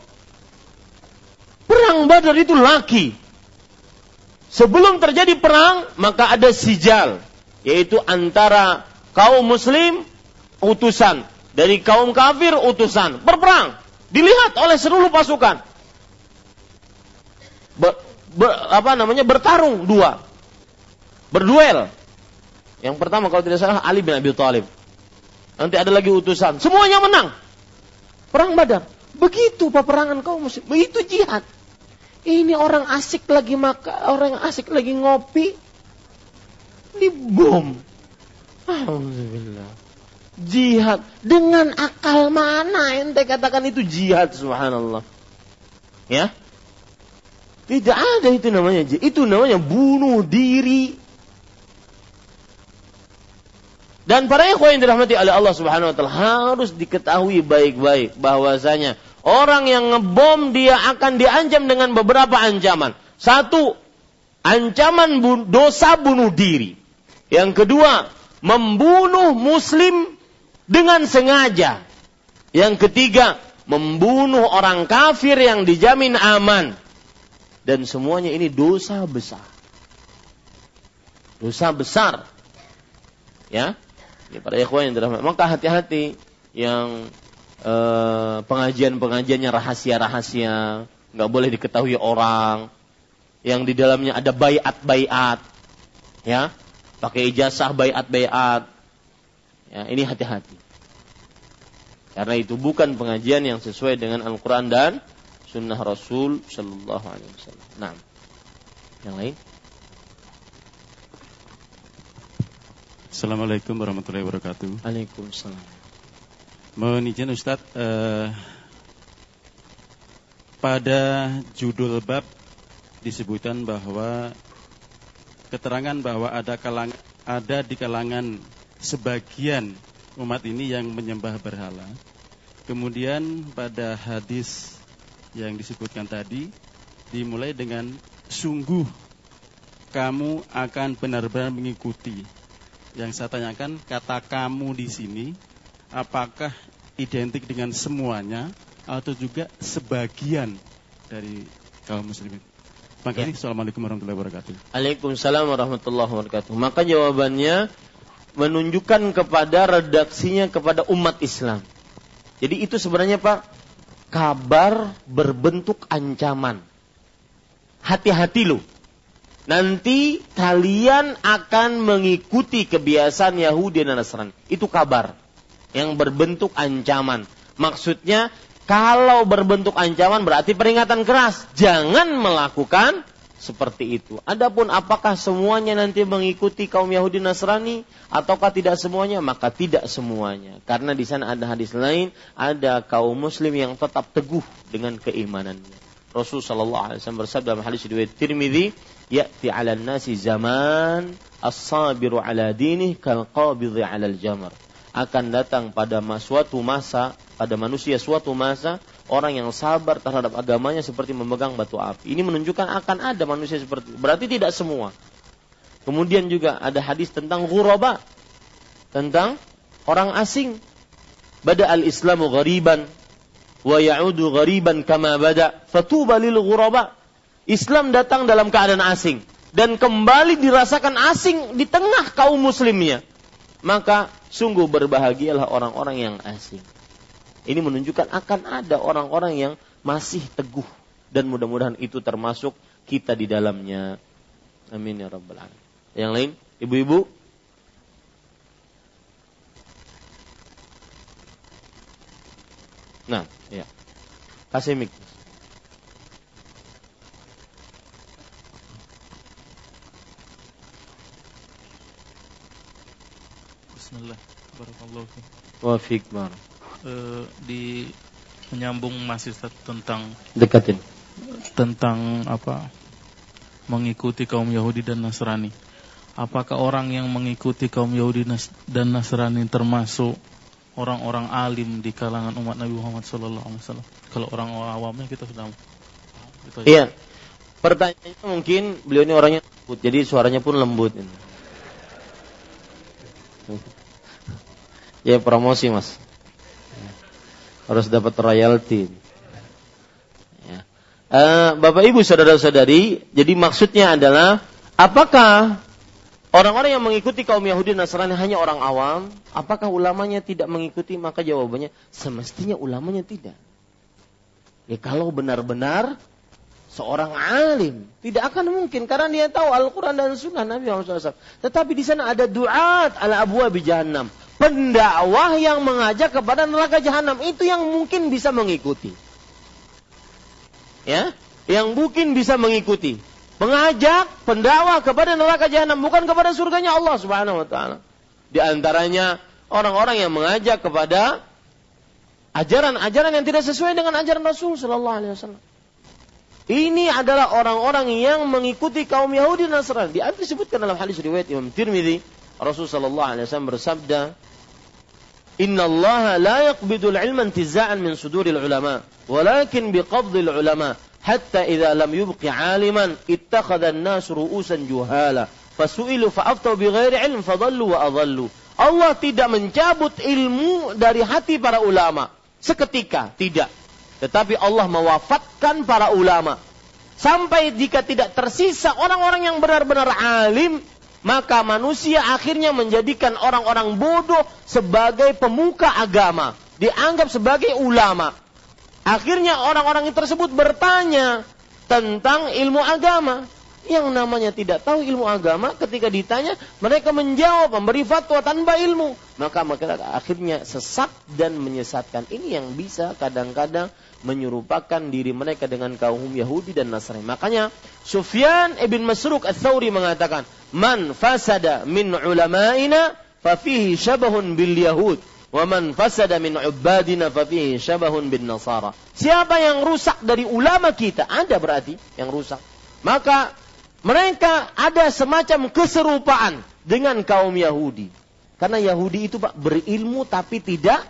Perang Badar itu laki. Sebelum terjadi perang, maka ada sijal, yaitu antara kaum muslim utusan dari kaum kafir utusan berperang dilihat oleh seluruh pasukan ber, apa namanya bertarung dua. Berduel. Yang pertama kalau tidak salah Ali bin Abi Thalib. Nanti ada lagi utusan, semuanya menang. Perang Badar. Begitu peperangan kaum muslim, begitu jihad. Ini orang asik lagi maka orang asik lagi ngopi dibom. Alhamdulillah. Jihad dengan akal mana ente katakan itu jihad subhanallah. Ya? Tidak ada itu namanya jihad. Itu namanya bunuh diri. Dan para ikhwan yang dirahmati oleh Allah Subhanahu wa taala harus diketahui baik-baik bahwasanya orang yang ngebom dia akan diancam dengan beberapa ancaman. Satu, ancaman dosa bunuh diri. Yang kedua, membunuh muslim dengan sengaja. Yang ketiga, membunuh orang kafir yang dijamin aman. Dan semuanya ini dosa besar. Dosa besar. Ya. Ini para ikhwan yang dirahmati. Maka hati-hati yang eh, pengajian-pengajiannya rahasia-rahasia, nggak boleh diketahui orang, yang di dalamnya ada bayat-bayat, ya, pakai ijazah bayat-bayat. Ya, ini hati-hati. Karena itu bukan pengajian yang sesuai dengan Al-Quran dan Sunnah Rasul Sallallahu Alaihi Wasallam. Nah, yang lain? Assalamualaikum warahmatullahi wabarakatuh. Waalaikumsalam. Mohon izin Ustadz, eh, pada judul bab disebutkan bahwa keterangan bahwa ada kalang, ada di kalangan sebagian umat ini yang menyembah berhala. Kemudian pada hadis yang disebutkan tadi dimulai dengan sungguh kamu akan benar-benar mengikuti. Yang saya tanyakan kata kamu di sini apakah identik dengan semuanya atau juga sebagian dari kaum muslimin? Maka ya. Assalamualaikum warahmatullahi wabarakatuh. Waalaikumsalam warahmatullahi wabarakatuh. Maka jawabannya menunjukkan kepada redaksinya kepada umat Islam. Jadi itu sebenarnya Pak kabar berbentuk ancaman. Hati-hati loh. Nanti kalian akan mengikuti kebiasaan Yahudi dan Nasrani. Itu kabar yang berbentuk ancaman. Maksudnya kalau berbentuk ancaman berarti peringatan keras. Jangan melakukan seperti itu. Adapun apakah semuanya nanti mengikuti kaum Yahudi Nasrani ataukah tidak semuanya? Maka tidak semuanya. Karena di sana ada hadis lain, ada kaum muslim yang tetap teguh dengan keimanannya. Rasul sallallahu alaihi wasallam bersabda dalam hadis riwayat Tirmizi, "Ya'ti 'ala nasi zaman as-sabiru 'ala dinih kal qabidhi 'ala al-jamr." Akan datang pada suatu masa pada manusia suatu masa orang yang sabar terhadap agamanya seperti memegang batu api. Ini menunjukkan akan ada manusia seperti. Berarti tidak semua. Kemudian juga ada hadis tentang ghuraba. Tentang orang asing. Bada al-Islamu ghariban wa ya'udu ghariban kama bada fatuba lil ghuraba. Islam datang dalam keadaan asing dan kembali dirasakan asing di tengah kaum muslimnya. Maka sungguh berbahagialah orang-orang yang asing. Ini menunjukkan akan ada orang-orang yang masih teguh dan mudah-mudahan itu termasuk kita di dalamnya. Amin ya rabbal alamin. Yang lain, ibu-ibu? Nah, ya. Kasih Bismillah. Barakallahu fiik. Wa fiik uh, di menyambung masih tentang dekatin tentang apa mengikuti kaum Yahudi dan Nasrani. Apakah orang yang mengikuti kaum Yahudi dan Nasrani termasuk orang-orang alim di kalangan umat Nabi Muhammad SAW? Kalau orang awamnya kita sudah gitu Iya. Pertanyaannya mungkin beliau ini orangnya lembut, jadi suaranya pun lembut. Ya promosi mas harus dapat royalti. Ya. Uh, Bapak Ibu saudara-saudari, jadi maksudnya adalah apakah orang-orang yang mengikuti kaum Yahudi Nasrani hanya orang awam? Apakah ulamanya tidak mengikuti? Maka jawabannya semestinya ulamanya tidak. Ya kalau benar-benar seorang alim. Tidak akan mungkin karena dia tahu Al-Quran dan Sunnah Nabi Muhammad SAW. Tetapi di sana ada duat ala abu jahannam. Pendakwah yang mengajak kepada neraka jahanam itu yang mungkin bisa mengikuti. Ya, yang mungkin bisa mengikuti. Mengajak pendakwah kepada neraka jahanam bukan kepada surganya Allah Subhanahu wa taala. Di antaranya orang-orang yang mengajak kepada ajaran-ajaran yang tidak sesuai dengan ajaran Rasul sallallahu alaihi wasallam. Ini adalah orang-orang yang mengikuti kaum Yahudi Nasrani. Di antaranya disebutkan dalam hadis riwayat Imam Tirmidzi, Rasul sallallahu bersabda, "Inna Allah la yaqbidul ilma intiza'an min suduril ulama, walakin biqabdil ulama, hatta idza lam yubqi 'aliman ittakhadha an-nas ru'usan juhala, fasu'ilu fa'aftau bighairi ilm fadallu wa adallu." Allah tidak mencabut ilmu dari hati para ulama seketika, tidak. Tetapi Allah mewafatkan para ulama. Sampai jika tidak tersisa orang-orang yang benar-benar alim, maka manusia akhirnya menjadikan orang-orang bodoh sebagai pemuka agama. Dianggap sebagai ulama. Akhirnya orang-orang tersebut bertanya tentang ilmu agama yang namanya tidak tahu ilmu agama ketika ditanya mereka menjawab memberi fatwa tanpa ilmu maka mereka akhirnya sesat dan menyesatkan ini yang bisa kadang-kadang menyerupakan diri mereka dengan kaum Yahudi dan Nasrani makanya Sufyan ibn Masruq al-Thawri mengatakan man fasada min ulama'ina fafihi syabahun bil Yahud wa man fasada min ubadina fafihi syabahun bin Nasara siapa yang rusak dari ulama kita ada berarti yang rusak maka mereka ada semacam keserupaan dengan kaum Yahudi. Karena Yahudi itu Pak berilmu tapi tidak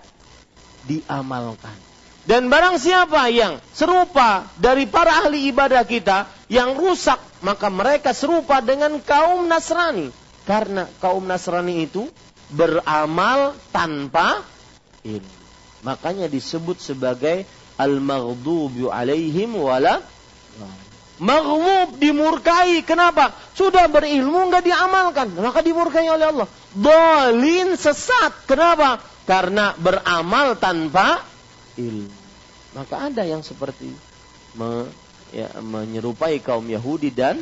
diamalkan. Dan barang siapa yang serupa dari para ahli ibadah kita yang rusak, maka mereka serupa dengan kaum Nasrani. Karena kaum Nasrani itu beramal tanpa ilmu. Makanya disebut sebagai al-maghdubi alaihim wala Maghlub dimurkai. Kenapa? Sudah berilmu nggak diamalkan. Maka dimurkai oleh Allah. Dolin sesat. Kenapa? Karena beramal tanpa ilmu. Maka ada yang seperti me, ya, menyerupai kaum Yahudi dan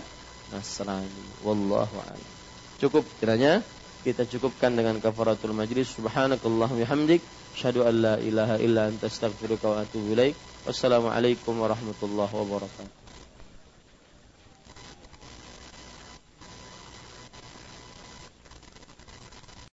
Nasrani. Wallahu a'lam. Cukup kiranya kita cukupkan dengan kafaratul majlis. Subhanakallah bihamdik. Asyhadu an la ilaha illa anta astaghfiruka wa atubu ilaik. Wassalamualaikum warahmatullahi wabarakatuh.